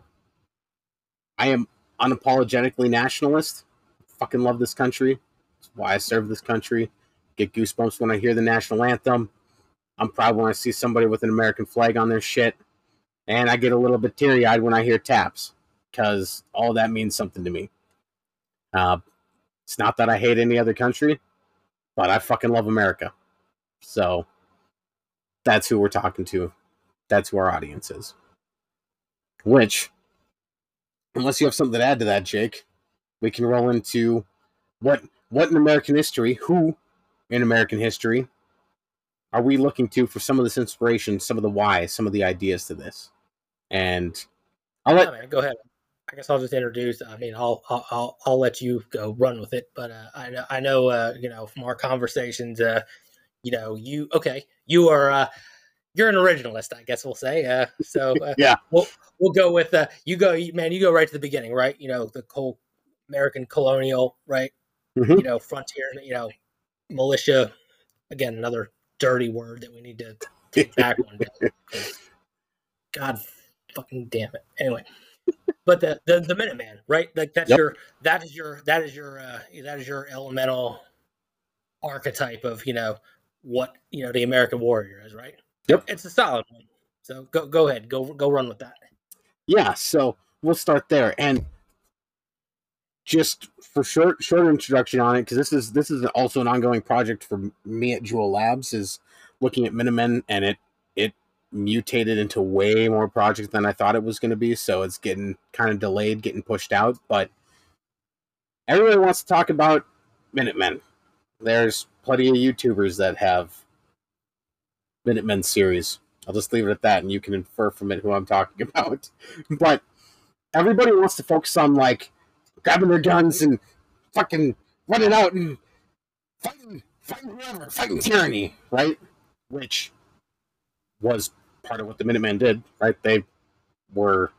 I am unapologetically nationalist. Fucking love this country. That's why I serve this country. Get goosebumps when I hear the national anthem. I'm proud when I see somebody with an American flag on their shit. And I get a little bit teary eyed when I hear taps because all that means something to me. Uh, it's not that I hate any other country, but I fucking love America. So that's who we're talking to. That's who our audience is. Which, unless you have something to add to that, Jake, we can roll into what what in American history, who in American history are we looking to for some of this inspiration, some of the why, some of the ideas to this? And I'll let go ahead. I guess I'll just introduce. I mean, I'll I'll I'll, I'll let you go run with it. But uh, I know I know uh, you know from our conversations, uh, you know you okay. You are uh, you're an originalist, I guess we'll say. Uh, so uh, Yeah. we'll we'll go with uh, you go man. You go right to the beginning, right? You know the whole American colonial, right? Mhm. You know frontier, you know militia. Again, another dirty word that we need to take back one day. God fucking damn it. Anyway. But the, the the Minuteman, right? Like that's Yep. your that is your that is your uh that is your elemental archetype of, you know, what you know the American warrior is, right? Yep. It's a solid one. So go go ahead, go go run with that. yeah, so we'll start there. And just for short short introduction on it, because this is this is also an ongoing project for me at Jewel Labs, is looking at Minutemen, and it it mutated into way more projects than I thought it was going to be. So it's getting kind of delayed, getting pushed out. But everybody wants to talk about Minutemen. There's plenty of YouTubers that have Minutemen series. I'll just leave it at that, and you can infer from it who I'm talking about. But everybody wants to focus on like grabbing their guns and fucking running out and fighting, fighting whoever, fighting tyranny, right? Which was part of what the Minutemen did, right? They were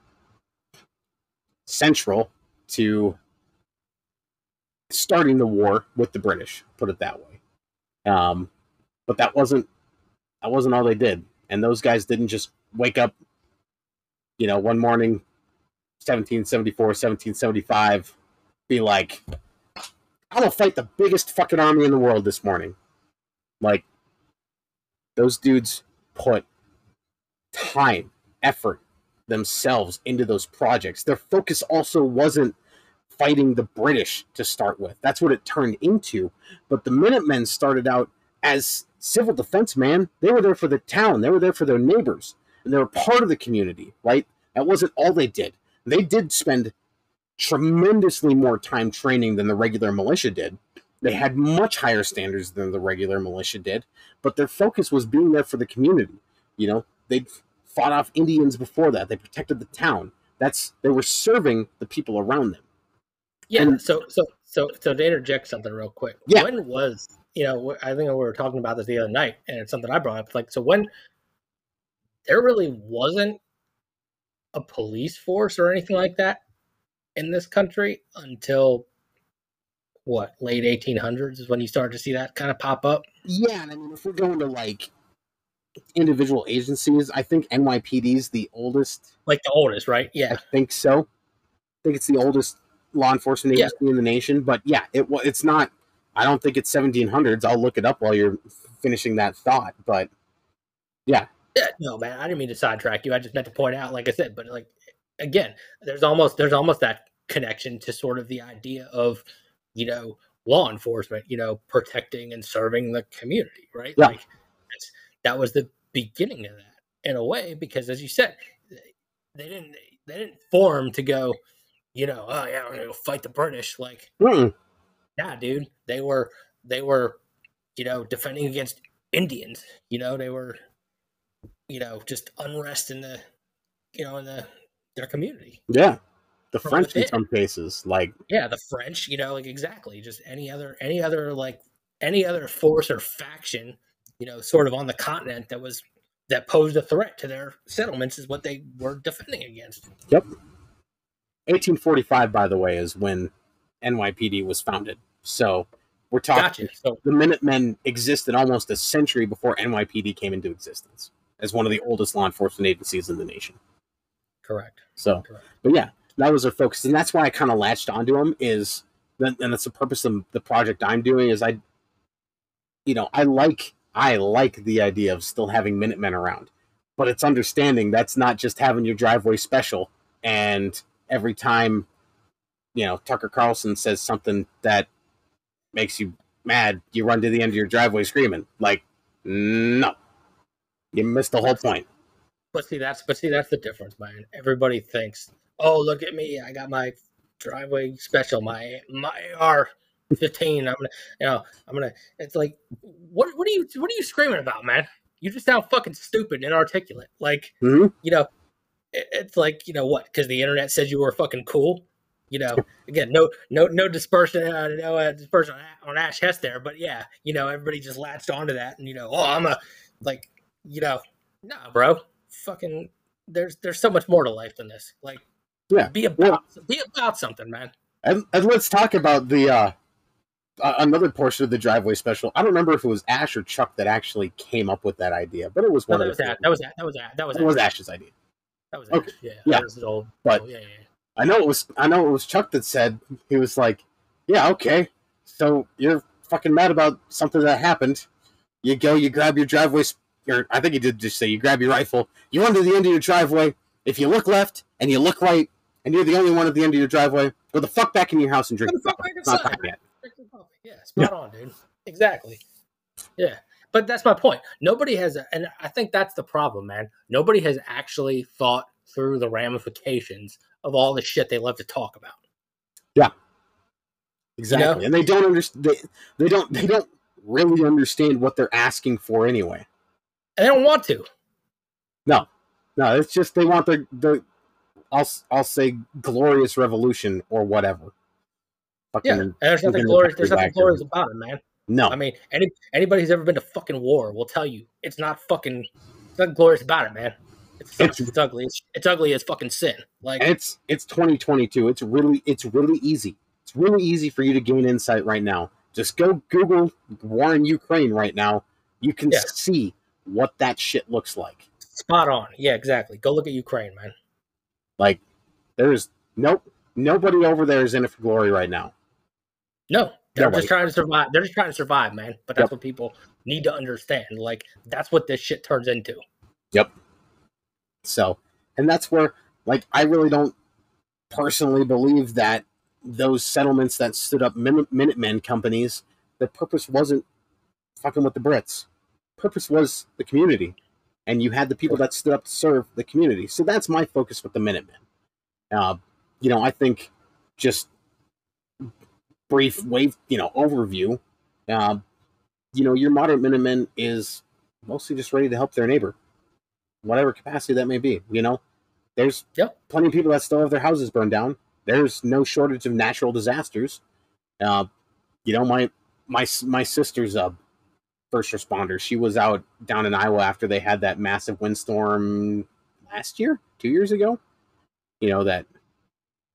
central to starting the war with the British, put it that way. Um, but that wasn't that wasn't all they did. And those guys didn't just wake up, you know, one morning, 1774, 1775, be like, I'm gonna fight the biggest fucking army in the world this morning. Like, those dudes put time, effort, themselves into those projects. Their focus also wasn't fighting the British to start with. That's what it turned into. But the Minutemen started out as civil defense, man. They were there for the town, they were there for their neighbors, and they were part of the community, right? That wasn't all they did. They did spend tremendously more time training than the regular militia did. They had much higher standards than the regular militia did, but their focus was being there for the community. You know, they'd fought off Indians before that. They protected the town. That's they were serving the people around them. Yeah. And- so so so so to interject something real quick. Yeah. When was you know I think we were talking about this the other night, and it's something I brought up. Like so when there really wasn't a police force or anything like that in this country until what late 1800s is when you started to see that kind of pop up. Yeah, and I mean, if we're going to like individual agencies, I think NYPD is the oldest. Like the oldest, right? Yeah, I think so. I think it's the oldest law enforcement Yeah. agency in the nation. But yeah, it it's not. I don't think it's 1700s. I'll look it up while you're finishing that thought. But Yeah, no, man, I didn't mean to sidetrack you. I just meant to point out, like I said, but like again, there's almost there's almost that connection to sort of the idea of, you know, law enforcement, you know, protecting and serving the community, right? Yeah. Like that's, that was the beginning of that in a way, because as you said, they- they didn't they didn't form to go, you know, oh yeah, we're gonna go fight the British. Like, mm-mm. Nah, dude, they were they were, you know, defending against Indians. You know, they were, you know, just unrest in the, you know, in the their community. yeah, the From French in some cases, like Yeah, the French. You know, like exactly. Just any other any other like any other force or faction, you know, sort of on the continent that was that posed a threat to their settlements is what they were defending against. Yep. 1845, by the way, is when NYPD was founded. So we're talking. Gotcha. So the Minutemen existed almost a century before NYPD came into existence as one of the oldest law enforcement agencies in the nation. correct. So, Correct. but yeah, that was their focus, and that's why I kind of latched onto them. Is that, and that's the purpose of the project I'm doing. Is I, you know, I like I like the idea of still having Minutemen around, but it's understanding that's not just having your driveway special and every time, you know, Tucker Carlson says something that makes you mad, you run to the end of your driveway screaming. Like, no, you missed the whole point. But see, that's but see, that's the difference, man. Everybody thinks, "Oh, look at me! I got my driveway special, my my AR fifteen. I'm gonna, you know, I'm gonna." It's like, what what are you what are you screaming about, man? You just sound fucking stupid and inarticulate. Like, Mhm. you know, it, it's like you know what? Because the internet said you were fucking cool. You know, again, no no no dispersion, uh, no uh, dispersion on, on Ash Hess there, but yeah, you know, everybody just latched onto that, and you know, oh, I'm a like, you know, nah, bro, fucking, there's there's so much more to life than this. Like, Yeah, be about be about something, man. And, and let's talk about the uh, another portion of the driveway special. I don't remember if it was Ash or Chuck that actually came up with that idea, but it was No, one that of was that. That was that. That was that. That was that was Ash's idea. That was Okay. Ash. Yeah. Yeah. That was old. But- oh, yeah, yeah. Yeah. I know it was. I know it was Chuck that said he was like, "Yeah, okay. So you're fucking mad about something that happened. You go, you grab your driveway. sp- Or I think he did just say you grab your rifle. You run to the end of your driveway. If you look left and you look right, and you're the only one at the end of your driveway, go the fuck back in your house and drink. Fuck It's not time yet. Yeah, spot on, dude. Exactly. Yeah. But that's my point. Nobody has, and I think that's the problem, man. Nobody has actually thought through the ramifications of all the shit they love to talk about. Yeah, exactly, and they don't understand. They, they don't. They don't really understand what they're asking for anyway. And they don't want to. No, no. it's just they want the the. I'll I'll say glorious revolution or whatever. Yeah. Fucking And there's nothing glorious. There's nothing glorious about it, man. no. I mean, any anybody who's ever been to fucking war will tell you it's not fucking it's not glorious about it, man. It's, It's- it's, ugly. It's, it's ugly as fucking sin. Like it's it's 2022. It's really it's really easy. It's really easy for you to gain insight right now Just go Google war in Ukraine right now. You can Yeah. see what that shit looks like. Spot on. Yeah, exactly. Go look at Ukraine, man. Like there is nope, nobody over there is in it for glory right now. No, they're Nobody. just trying to survive. They're just trying to survive, man. But that's Yep. what people need to understand. Like that's what this shit turns into. So, and that's where, like, I really don't personally believe that those settlements that stood up Min- Minutemen companies, the purpose wasn't fucking with the Brits. Purpose was the community, and you had the people that stood up to serve the community. So that's my focus with the Minutemen. Uh, you know, I think just brief wave, you know, overview. Uh, you know, your modern Minutemen is mostly just ready to help their neighbor whatever capacity that may be. You know, there's Yep. plenty of people that still have their houses burned down. There's no shortage of natural disasters. Uh, you know, my my my sister's a first responder. She was out down in Iowa after they had that massive windstorm last year, two years ago. You know that,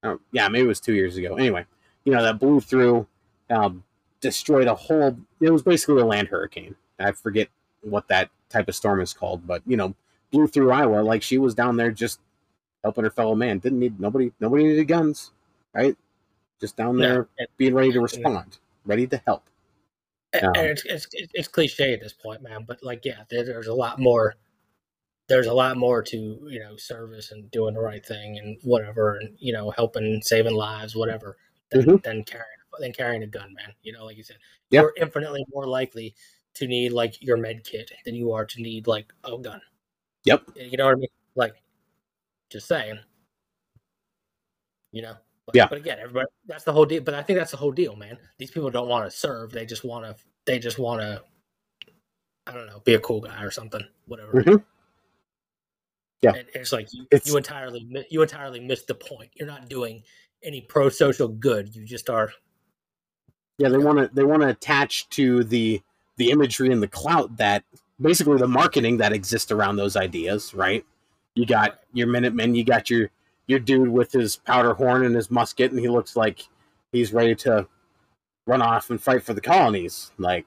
oh, yeah, maybe it was two years ago. Anyway, you know that blew through, um, destroyed a whole. It was basically a land hurricane. I forget what that type of storm is called, but you know, blew through Iowa like she was down there just helping her fellow man. Didn't need nobody. Nobody needed guns, right? Just down there No, and, being ready to respond, ready to help. and Um, it's, it's it's cliche at this point, man. But like, yeah, there, there's a lot more. There's a lot more to you know service and doing the right thing and whatever, and you know helping, saving lives, whatever, than, Mhm. than carrying than carrying a gun, man. You know, like you said, Yeah. you're infinitely more likely to need like your med kit than you are to need like a gun. Yep. You know what I mean? Like, just saying. You know. But, Yeah. But again, everybody. That's the whole deal. But I think that's the whole deal, man. These people don't want to serve. They just want to. They just want to. I don't know. Be a cool guy or something. Whatever. Mhm. Yeah. And it's like you, It's- you entirely you entirely missed the point. You're not doing any pro social good. You just are. Yeah, they want to they want to attach to the the imagery and the clout that basically the marketing that exists around those ideas, right? You got your Minutemen, you got your your dude with his powder horn and his musket, and he looks like he's ready to run off and fight for the colonies. Like,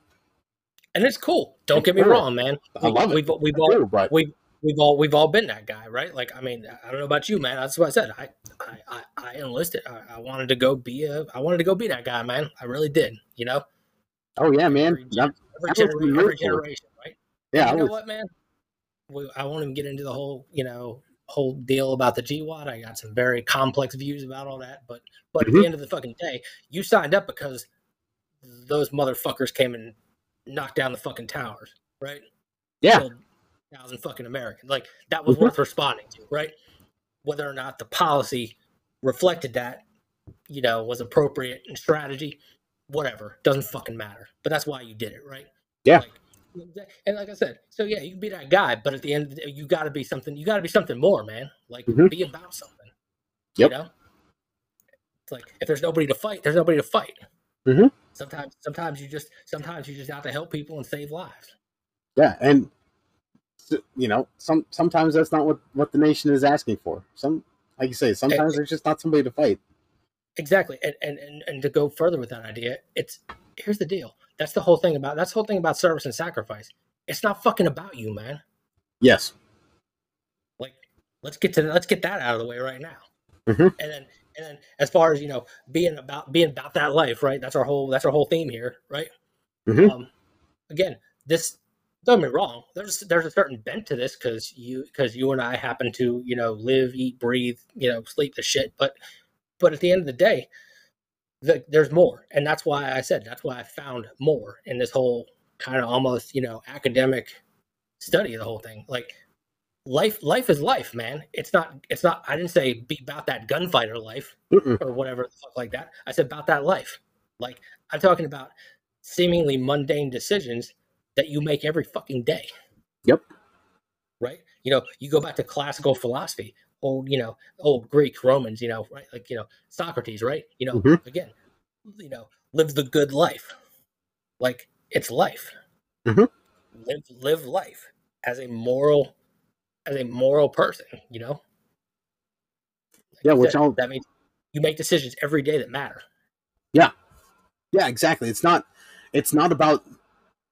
And it's cool. Don't It's get me cool. wrong, man. I love it. We've we've all but we we've all we've all been that guy, right? Like, I mean, I don't know about you, man. That's what I said. I I I, I enlisted. I, I wanted to go be a. I wanted to go be that guy, man. I really did. You know, oh yeah, man, Every every, That was genera- really every generation? Yeah, I you know was- what, man? We, I won't even get into the whole, you know, whole deal about the GWOT. I got some very complex views about all that, but but at Mhm. the end of the fucking day, you signed up because those motherfuckers came and knocked down the fucking towers, right? Yeah. Killed thousand fucking Americans. Like that was Mhm. worth responding to, right? Whether or not the policy reflected that, you know, was appropriate and strategy, whatever, doesn't fucking matter. But that's why you did it, right? Yeah. Like, and like I said, so yeah, you can be that guy, but at the end of the day, you got to be something. You got to be something more, man. Like Mhm. be about something. Yep. You know, it's like if there's nobody to fight, there's nobody to fight. Mhm. Sometimes, sometimes you just, sometimes you just have to help people and save lives. yeah, and you know, some sometimes that's not what what the nation is asking for. Some, like you say, sometimes there's just not somebody to fight. Exactly, and, and and and to go further with that idea, it's here's the deal. That's the whole thing about that's the whole thing about service and sacrifice. It's not fucking about you, man. Yes. Like let's get to let's get that out of the way right now. Mhm. And then and then as far as you know, being about being about that life, right? That's our whole that's our whole theme here, right? Mhm. Um, again, this don't get me wrong. There's there's a certain bent to this because you because you and I happen to you know live, eat, breathe, you know, sleep the shit. But but at the end of the day, the, there's more, and that's why I said that's why I found more in this whole kind of almost you know academic study of the whole thing. Like life, life is life, man. It's not. It's not. I didn't say be about that gunfighter life Mm-mm. or whatever the fuck like that. I said about that life. Like I'm talking about seemingly mundane decisions that you make every fucking day. Yep. Right? You know, you go back to classical philosophy, old, you know, old Greeks, Romans, you know, right? Like, you know, Socrates, right? You know, Mhm. again, you know, live the good life. Like it's life. Mhm. Live live life as a moral as a moral person, you know? Like Yeah, which I'll- that means you make decisions every day that matter. Yeah. Yeah, exactly. It's not it's not about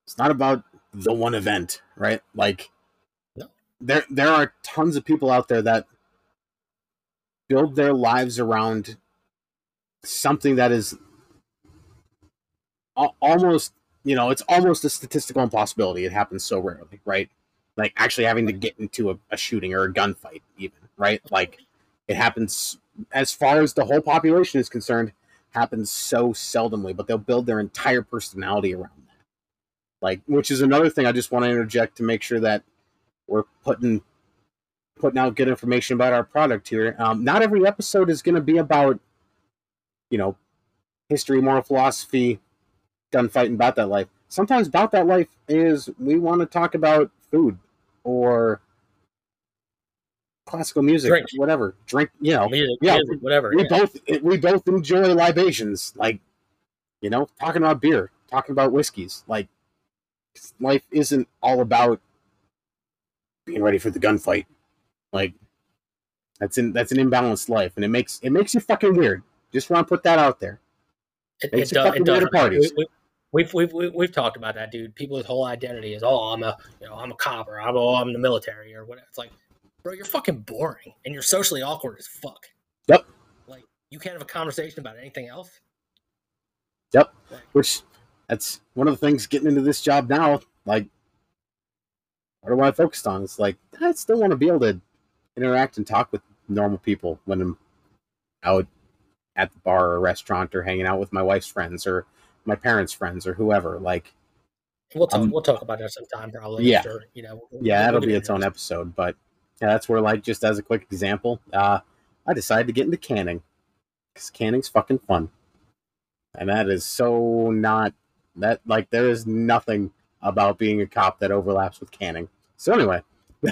it's not about the one event, right? Like No. there there are tons of people out there that build their lives around something that is almost you know it's almost a statistical impossibility. It happens so rarely right? Like actually having to get into a, a shooting or a gunfight even right? Like it happens as far as the whole population is concerned happens so seldomly but they'll build their entire personality around that. Like which is another thing i just want to interject to make sure that we're putting putting out good information about our product here um, not every episode is going to be about you know history moral philosophy gunfighting about that life sometimes about that life is we want to talk about food or classical music Drink. whatever drink you know Music, yeah, music, whatever. we yeah. both we both enjoy libations like you know talking about beer talking about whiskeys like life isn't all about being ready for the gunfight like that's in that's an imbalanced life and it makes it makes you fucking weird just want to put that out there It, it, fucking it does. parties. We, we, we've, we've, we've, talked about that, dude. People's whole identity is, oh, I'm a, you know, I'm a cop or I'm, oh, I'm in the military or whatever. It's like, bro, you're fucking boring and you're socially awkward as fuck. Yep. Like, you can't have a conversation about anything else. Yep. Like, which that's one of the things getting into this job now like what do i focused on it's like i still want to be able to interact and talk with normal people when i'm out at the bar or restaurant or hanging out with my wife's friends or my parents friends or whoever like we'll talk. Um, we'll talk about that sometime, probably. yeah. Sure. You know. we'll- yeah we'll that'll get be its own episode but yeah that's where like just as a quick example uh i decided to get into canning because canning's fucking fun and that is so not that like there is nothing about being a cop that overlaps with canning so anyway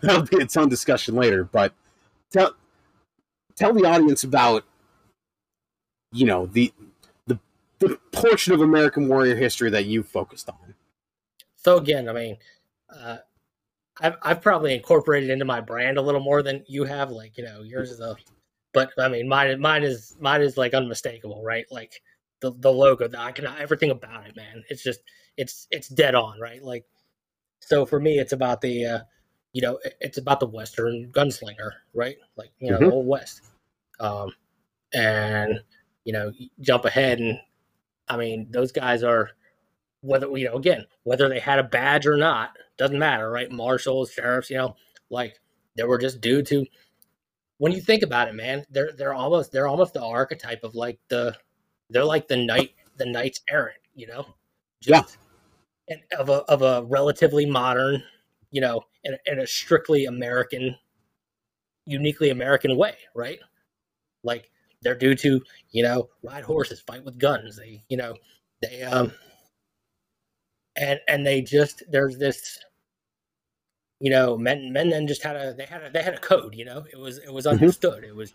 that'll be its own discussion later but tell tell the audience about you know the the the portion of american warrior history that you focused on So again, I mean, uh, I've I've probably incorporated into my brand a little more than you have. Like you know, yours is a, but I mean, mine mine is mine is like unmistakable, right? Like the the logo, the icon, everything about it, man. It's just it's it's dead on, right? Like so for me, it's about the uh, you know, it's about the Western gunslinger, right? Like you know, the old West, um, and you know, jump ahead and I mean, those guys are whether you know again whether they had a badge or not doesn't matter right marshals sheriffs you know like they were just dudes who when you think about it man they're they're almost they're almost the archetype of like the they're like the knight the knights errant you know Yeah. and of a of a relatively modern you know in, a- in a strictly american uniquely american way right? Like they're due to you know ride horses fight with guns. They you know they um and and they just there's this you know men men then just had a they had a they had a code you know? It was it was Mhm. understood. It was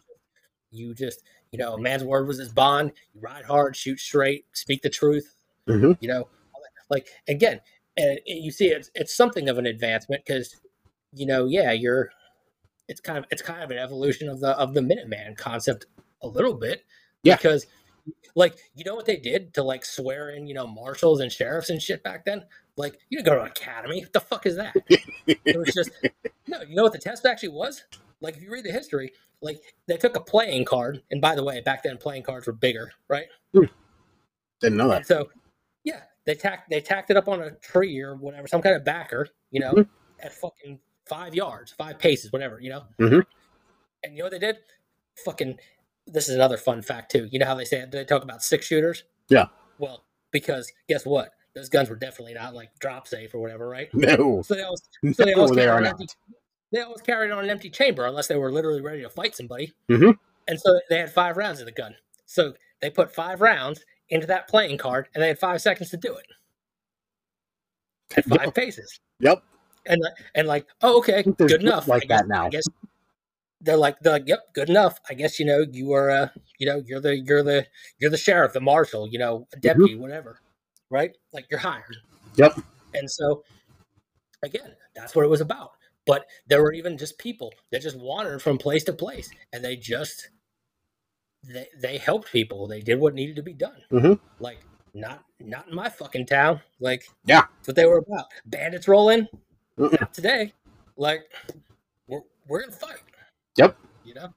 you just you know a man's word was his bond. You ride hard shoot straight speak the truth mm-hmm. you know? Like again and you see it's it's something of an advancement because you know yeah you're it's kind of it's kind of an evolution of the of the minuteman concept a little bit Yeah. because like you know what they did to like swear in you know marshals and sheriffs and shit back then? Like you didn't go to an academy? What the fuck is that? It was just no you know what the test actually was? Like if you read the history like they took a playing card and by the way back then playing cards were bigger right? Hmm. Didn't know that. And so, they tacked they tacked it up on a tree or whatever, some kind of backer, you know, Mhm. at fucking five yards, five paces, whatever, you know. Mm-hmm. And you know what they did? Fucking. This is another fun fact too. You know how they say they talk about six shooters? Yeah. Well, because guess what? Those guns were definitely not like drop safe or whatever, right? no So they always so they no they carried are on not empty, they always carried on an empty chamber unless they were literally ready to fight somebody. Mhm. And so they had five rounds in the gun. So they put five rounds into that playing card, and they had five seconds to do it at five paces. yep And like- and like, oh, okay, good enough. like guess, that now. I guess they're like, they're like, yep, good enough. I guess you know you are, uh, you know, you're the you're the you're the sheriff, the marshal, you know, a deputy, whatever, right? Like you're hired. Yep. And so, again, that's what it was about. But there were even just people that just wandered from place to place, and they just they they helped people. They did what needed to be done. Mhm. Like not not in my fucking town. Like, Yeah. that's what they were about. Bandits roll in, Mm-mm. not today. Like, we're we're in fight. Yep. You know,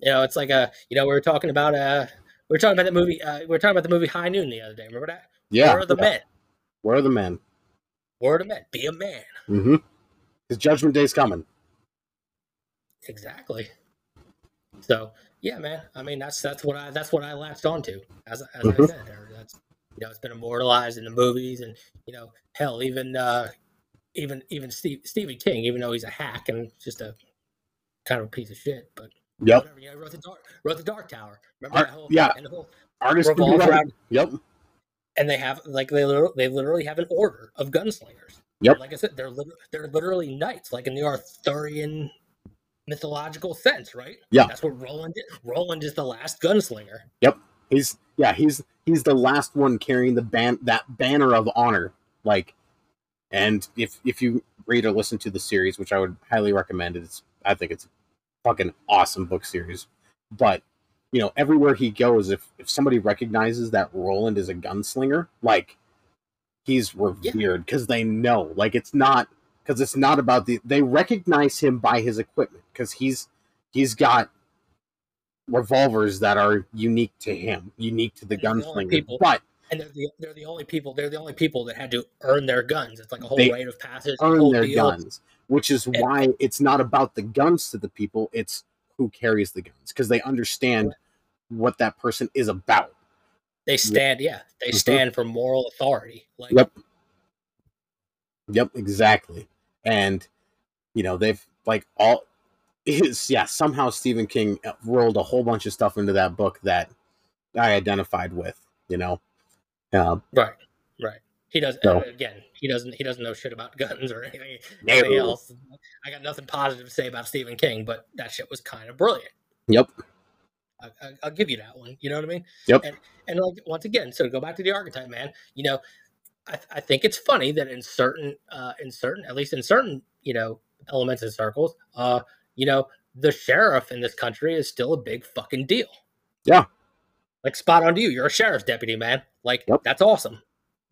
you know, it's like a you know we were talking about uh we were talking about the movie uh, we were talking about the movie High Noon the other day. Remember that? Yeah. Where are the yeah. men? Where are the men? Where are the men? Be a man. Mm-hmm. His judgment day's coming. Exactly. So yeah, man. I mean, that's that's what I that's what I latched onto. As as I Mhm. said, there, that's you know, it's been immortalized in the movies, and you know, hell, even uh, even even Steve, Stephen King, even though he's a hack and just a kind of a piece of shit, but Yep. whatever. You know, wrote the dark wrote the Dark Tower. Remember Ar- that whole yeah. and the whole Artist around- Yep. and they have like they literally, they literally have an order of gunslingers. Yep. Like I said, they're they're literally knights, like in the Arthurian mythological sense, right? Yeah. That's what Roland is. Roland is the last gunslinger. Yep, he's yeah, he's he's the last one carrying the ban that banner of honor. Like and if if you read or listen to the series, which I would highly recommend, it's I think it's a fucking awesome book series. But you know, everywhere he goes, if if somebody recognizes that Roland is a gunslinger, like he's revered because they know. Like it's not because it's not about the they recognize him by his equipment because he's he's got revolvers that are unique to him, unique to the And they're the gunslinger. people- But And they're the they're the only people they're the only people that had to earn their guns. It's like a whole rite of passage. earn their deal. guns, which is And- why it's not about the guns to the people, it's who carries the guns because they understand what that person is about. They stand, yeah, they Mhm. stand for moral authority. Like Yep. Yep, exactly. And you know, they've like all is yeah, somehow Stephen King uh, rolled a whole bunch of stuff into that book that I identified with, you know. Uh, right, right. He does So- uh, again. He doesn't. He doesn't know shit about guns or anything, No. anything else. I got nothing positive to say about Stephen King, but that shit was kind of brilliant. yep. I, I, I'll give you that one. You know what I mean? Yep. And and like once again, so to go back to the archetype, man. You know, I, th- I think it's funny that in certain uh, in certain at least in certain you know elements and circles, uh, you know, the sheriff in this country is still a big fucking deal. Yeah. Like spot on to you. You're a sheriff's deputy, man. Like Yep. that's awesome.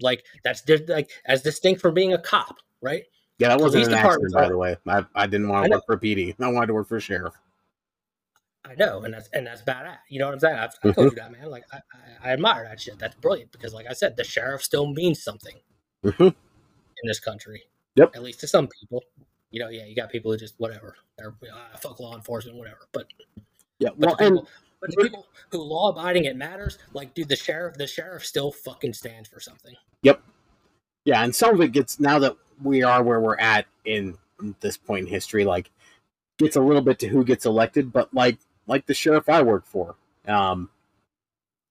Like that's like as distinct from being a cop, right? Yeah, that wasn't an accident, by the way. I, I didn't want to work for PD. I wanted to work for sheriff. I know, and that's and that's badass. You know what I'm saying? I've, Mm-hmm. I told you that, man. Like I, I, I admire that shit. That's brilliant because, like I said, the sheriff still means something hmm in this country. Yep. At least to some people. You know, yeah, you got people who just whatever. They're ah, fuck law enforcement, whatever. But Yeah, but well, and people, but the people who law abiding it matters. Like, dude, the sheriff, the sheriff still fucking stands for something. Yep. Yeah, and some of it gets now that we are where we're at in this point in history, like gets a little bit to who gets elected, but like like the sheriff I work for, um,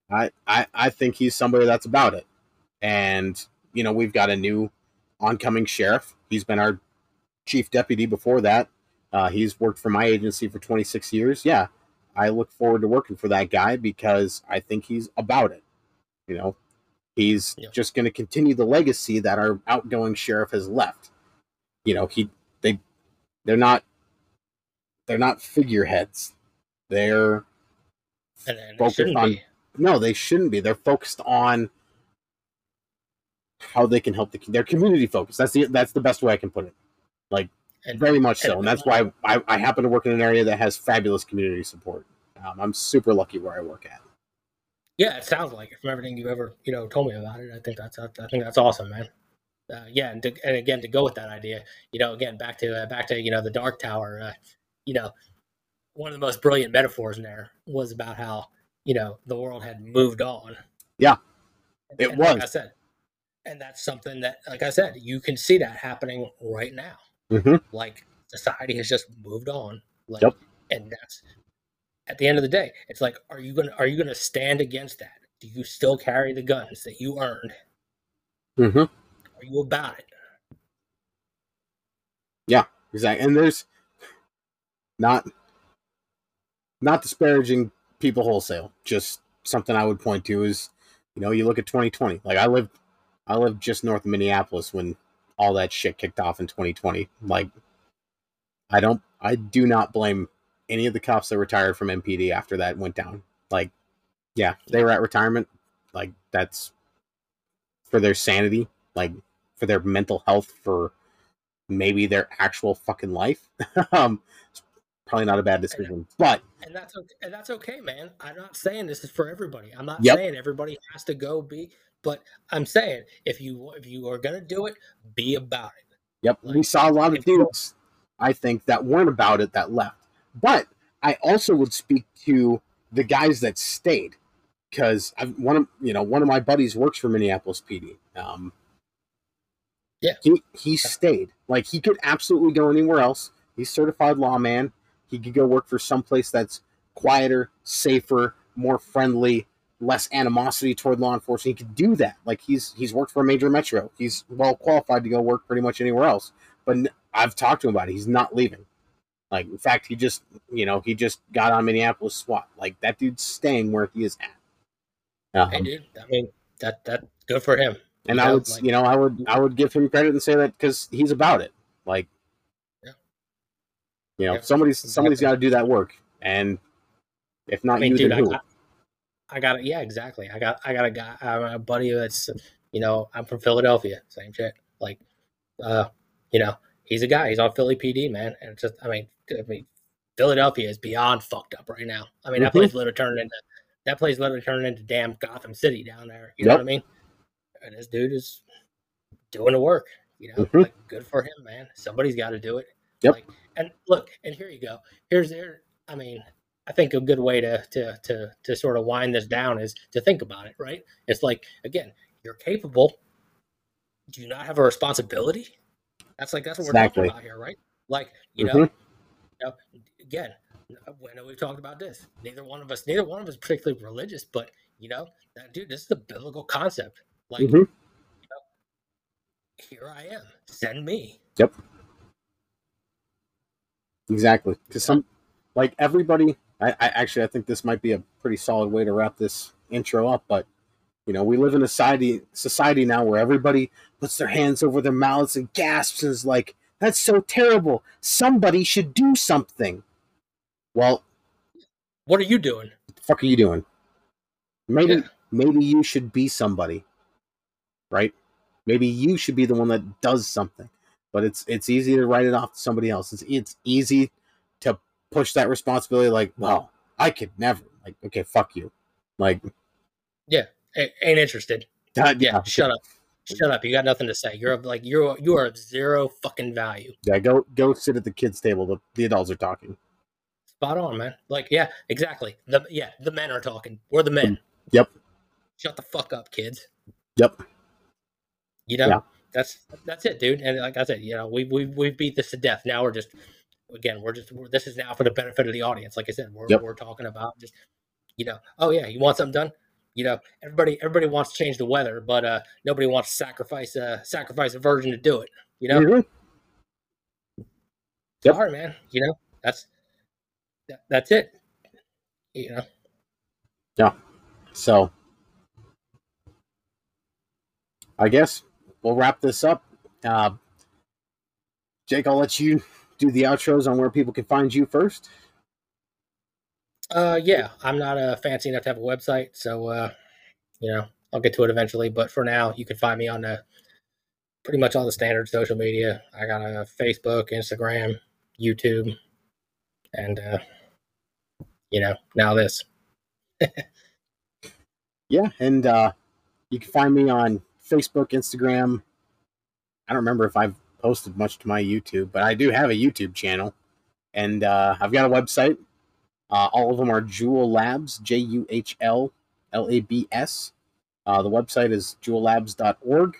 I I I think he's somebody that's about it, and you know we've got a new oncoming sheriff. He's been our chief deputy before that. Uh, he's worked for my agency for 26 years. Yeah, I look forward to working for that guy because I think he's about it. You know, he's Yeah. just going to continue the legacy that our outgoing sheriff has left. You know, he they they're not they're not figureheads. They're And, and it on- be. no, they shouldn't be. They're focused on how they can help the they're community focus. That's the that's the best way I can put it. Like and, Very much so, and that's why I, I happen to work in an area that has fabulous community support. Um, I'm super lucky where I work at. Yeah, it sounds like it from everything you've ever you know told me about it. I think that's I think that's awesome, man. Uh, yeah, and, to, and again to go with that idea, you know, again back to uh, back to you know the Dark Tower. Uh, you know, one of the most brilliant metaphors in there was about how you know the world had moved on. Yeah, it and Like I was. said, and that's something that, like I said, you can see that happening right now. Mm-hmm. Like society has just moved on. Like, Yep. and that's at the end of the day, it's like, are you gonna are you gonna stand against that? Do you still carry the guns that you earned? Mm-hmm. Are you about it? Yeah, exactly. And there's not not disparaging people wholesale. Just something I would point to is, you know, you look at 2020. Like I lived I lived just north of Minneapolis when all that shit kicked off in 2020. Like I don't I do not blame any of the cops that retired from MPD after that went down. Like yeah, they were at retirement. Like that's for their sanity, like for their mental health, for maybe their actual fucking life. um, it's probably not a bad decision, but and that's okay, and that's okay, man. I'm not saying this is for everybody. I'm not Yep. saying everybody has to go be, but I'm saying if you if you are gonna do it, be about it. Yep, we saw a lot of dudes, I think, that weren't about it that left. But I also would speak to the guys that stayed, because one of you know one of my buddies works for Minneapolis PD. Um, Yeah. he he stayed. Like he could absolutely go anywhere else. He's certified lawman. He could go work for someplace that's quieter, safer, more friendly, less animosity toward law enforcement. He could do that. Like he's he's worked for a major metro. He's well qualified to go work pretty much anywhere else. But I've talked to him about it. He's not leaving. Like in fact, he just you know he just got on Minneapolis SWAT. Like that dude's staying where he is at. Um, Hey, dude. I mean, that that good for him. and I would like- you know I would I would give him credit and say that because he's about it. Like. You know, Yeah, somebody's somebody's exactly. got to do that work, and if not I mean, you, dude, then I who? got, I got it. Yeah, exactly. I got, I got a guy, a buddy that's, you know, I'm from Philadelphia. Same shit. Like, uh, you know, he's a guy. He's on Philly PD, man. And it's just, I mean, I mean, Philadelphia is beyond fucked up right now. I mean, that Mhm. place literally turned into, that place literally turned into damn Gotham City down there. You know what I mean? And this dude is doing the work. You know, Mhm. like good for him, man. Somebody's got to do it. Yep. Like, and look, and here you go. Here's there. I mean, I think a good way to to to to sort of wind this down is to think about it. Right? It's like again, you're capable. Do you not have a responsibility? That's like that's what we're talking about here, right? Like you know, Mhm. you know, again, I know we've talked about this. Neither one of us, neither one of us, particularly religious, but you know, that dude, this is a biblical concept. Like, Mhm. here I am, send me. Exactly. Because some, like everybody, I, I actually I think this might be a pretty solid way to wrap this intro up. But you know, we live in a society society now where everybody puts their hands over their mouths and gasps and is like, "That's so terrible. Somebody should do something." Well, What are you doing? what the fuck are you doing? Maybe Yeah. maybe you should be somebody, right? Maybe you should be the one that does something. But it's it's easy to write it off to somebody else. It's it's easy to push that responsibility like, well, I could never. Like, okay, fuck you. Like, A- ain't interested. that, Yeah, shut up. Shut up. You got nothing to say. You're like you're you are of zero fucking value. Yeah, go go sit at the kids' table. The, the adults are talking. Spot on, man. Like, yeah, exactly. The yeah, the men are talking. We're the men. Mm, yep. Shut the fuck up, kids. Yep. You know, Yeah. That's that's it, dude. And like I said, you know, we we we beat this to death. Now we're just again, we're just we're, this is now for the benefit of the audience. Like I said, we're Yep. we're talking about just you know, oh yeah, you want something done. You know, everybody everybody wants to change the weather, but uh nobody wants to sacrifice uh sacrifice a virgin to do it. You know, Mhm. Yep. sorry, man. You know, that's that, that's it. You know, Yeah. So, I guess we'll wrap this up. Uh, Jake, I'll let you do the outros on where people can find you first. uh, yeah, I'm not uh, fancy enough to have a website, so uh, you know, I'll get to it eventually. But for now, you can find me on pretty much all the standard social media. I got a Facebook, Instagram, YouTube, and uh, you know, now this. Yeah, and uh, you can find me on Facebook, Instagram. I don't remember if I've posted much to my YouTube, but I do have a YouTube channel, and uh, I've got a website. Uh, all of them are Juhl Labs, J U H L L A B S. Uh, the website is juhllabs.org.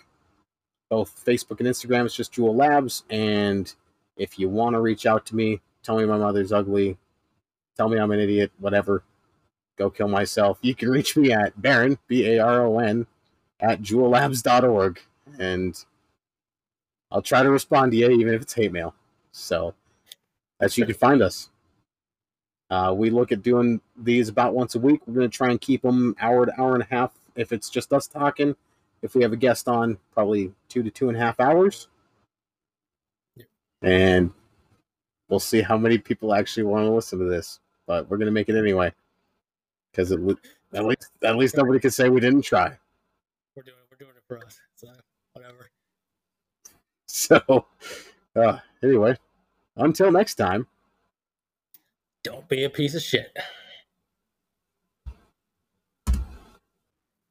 Both Facebook and Instagram, it's just Juhl Labs. And if you want to reach out to me, tell me my mother's ugly, tell me I'm an idiot, whatever, go kill myself. You can reach me at Baron, B A R O N, at juhllabs.org. And I'll try to respond to you, even if it's hate mail. So that's you can find us. Uh, we look at doing these about once a week. We're going to try and keep them hour to hour and a half. If it's just us talking, if we have a guest on, probably two to two and a half hours. And we'll see how many people actually want to listen to this. But we're going to make it anyway because at least at least nobody can say we didn't try. We're doing we're doing it for us. So whatever. So, uh, anyway, until next time. Don't be a piece of shit.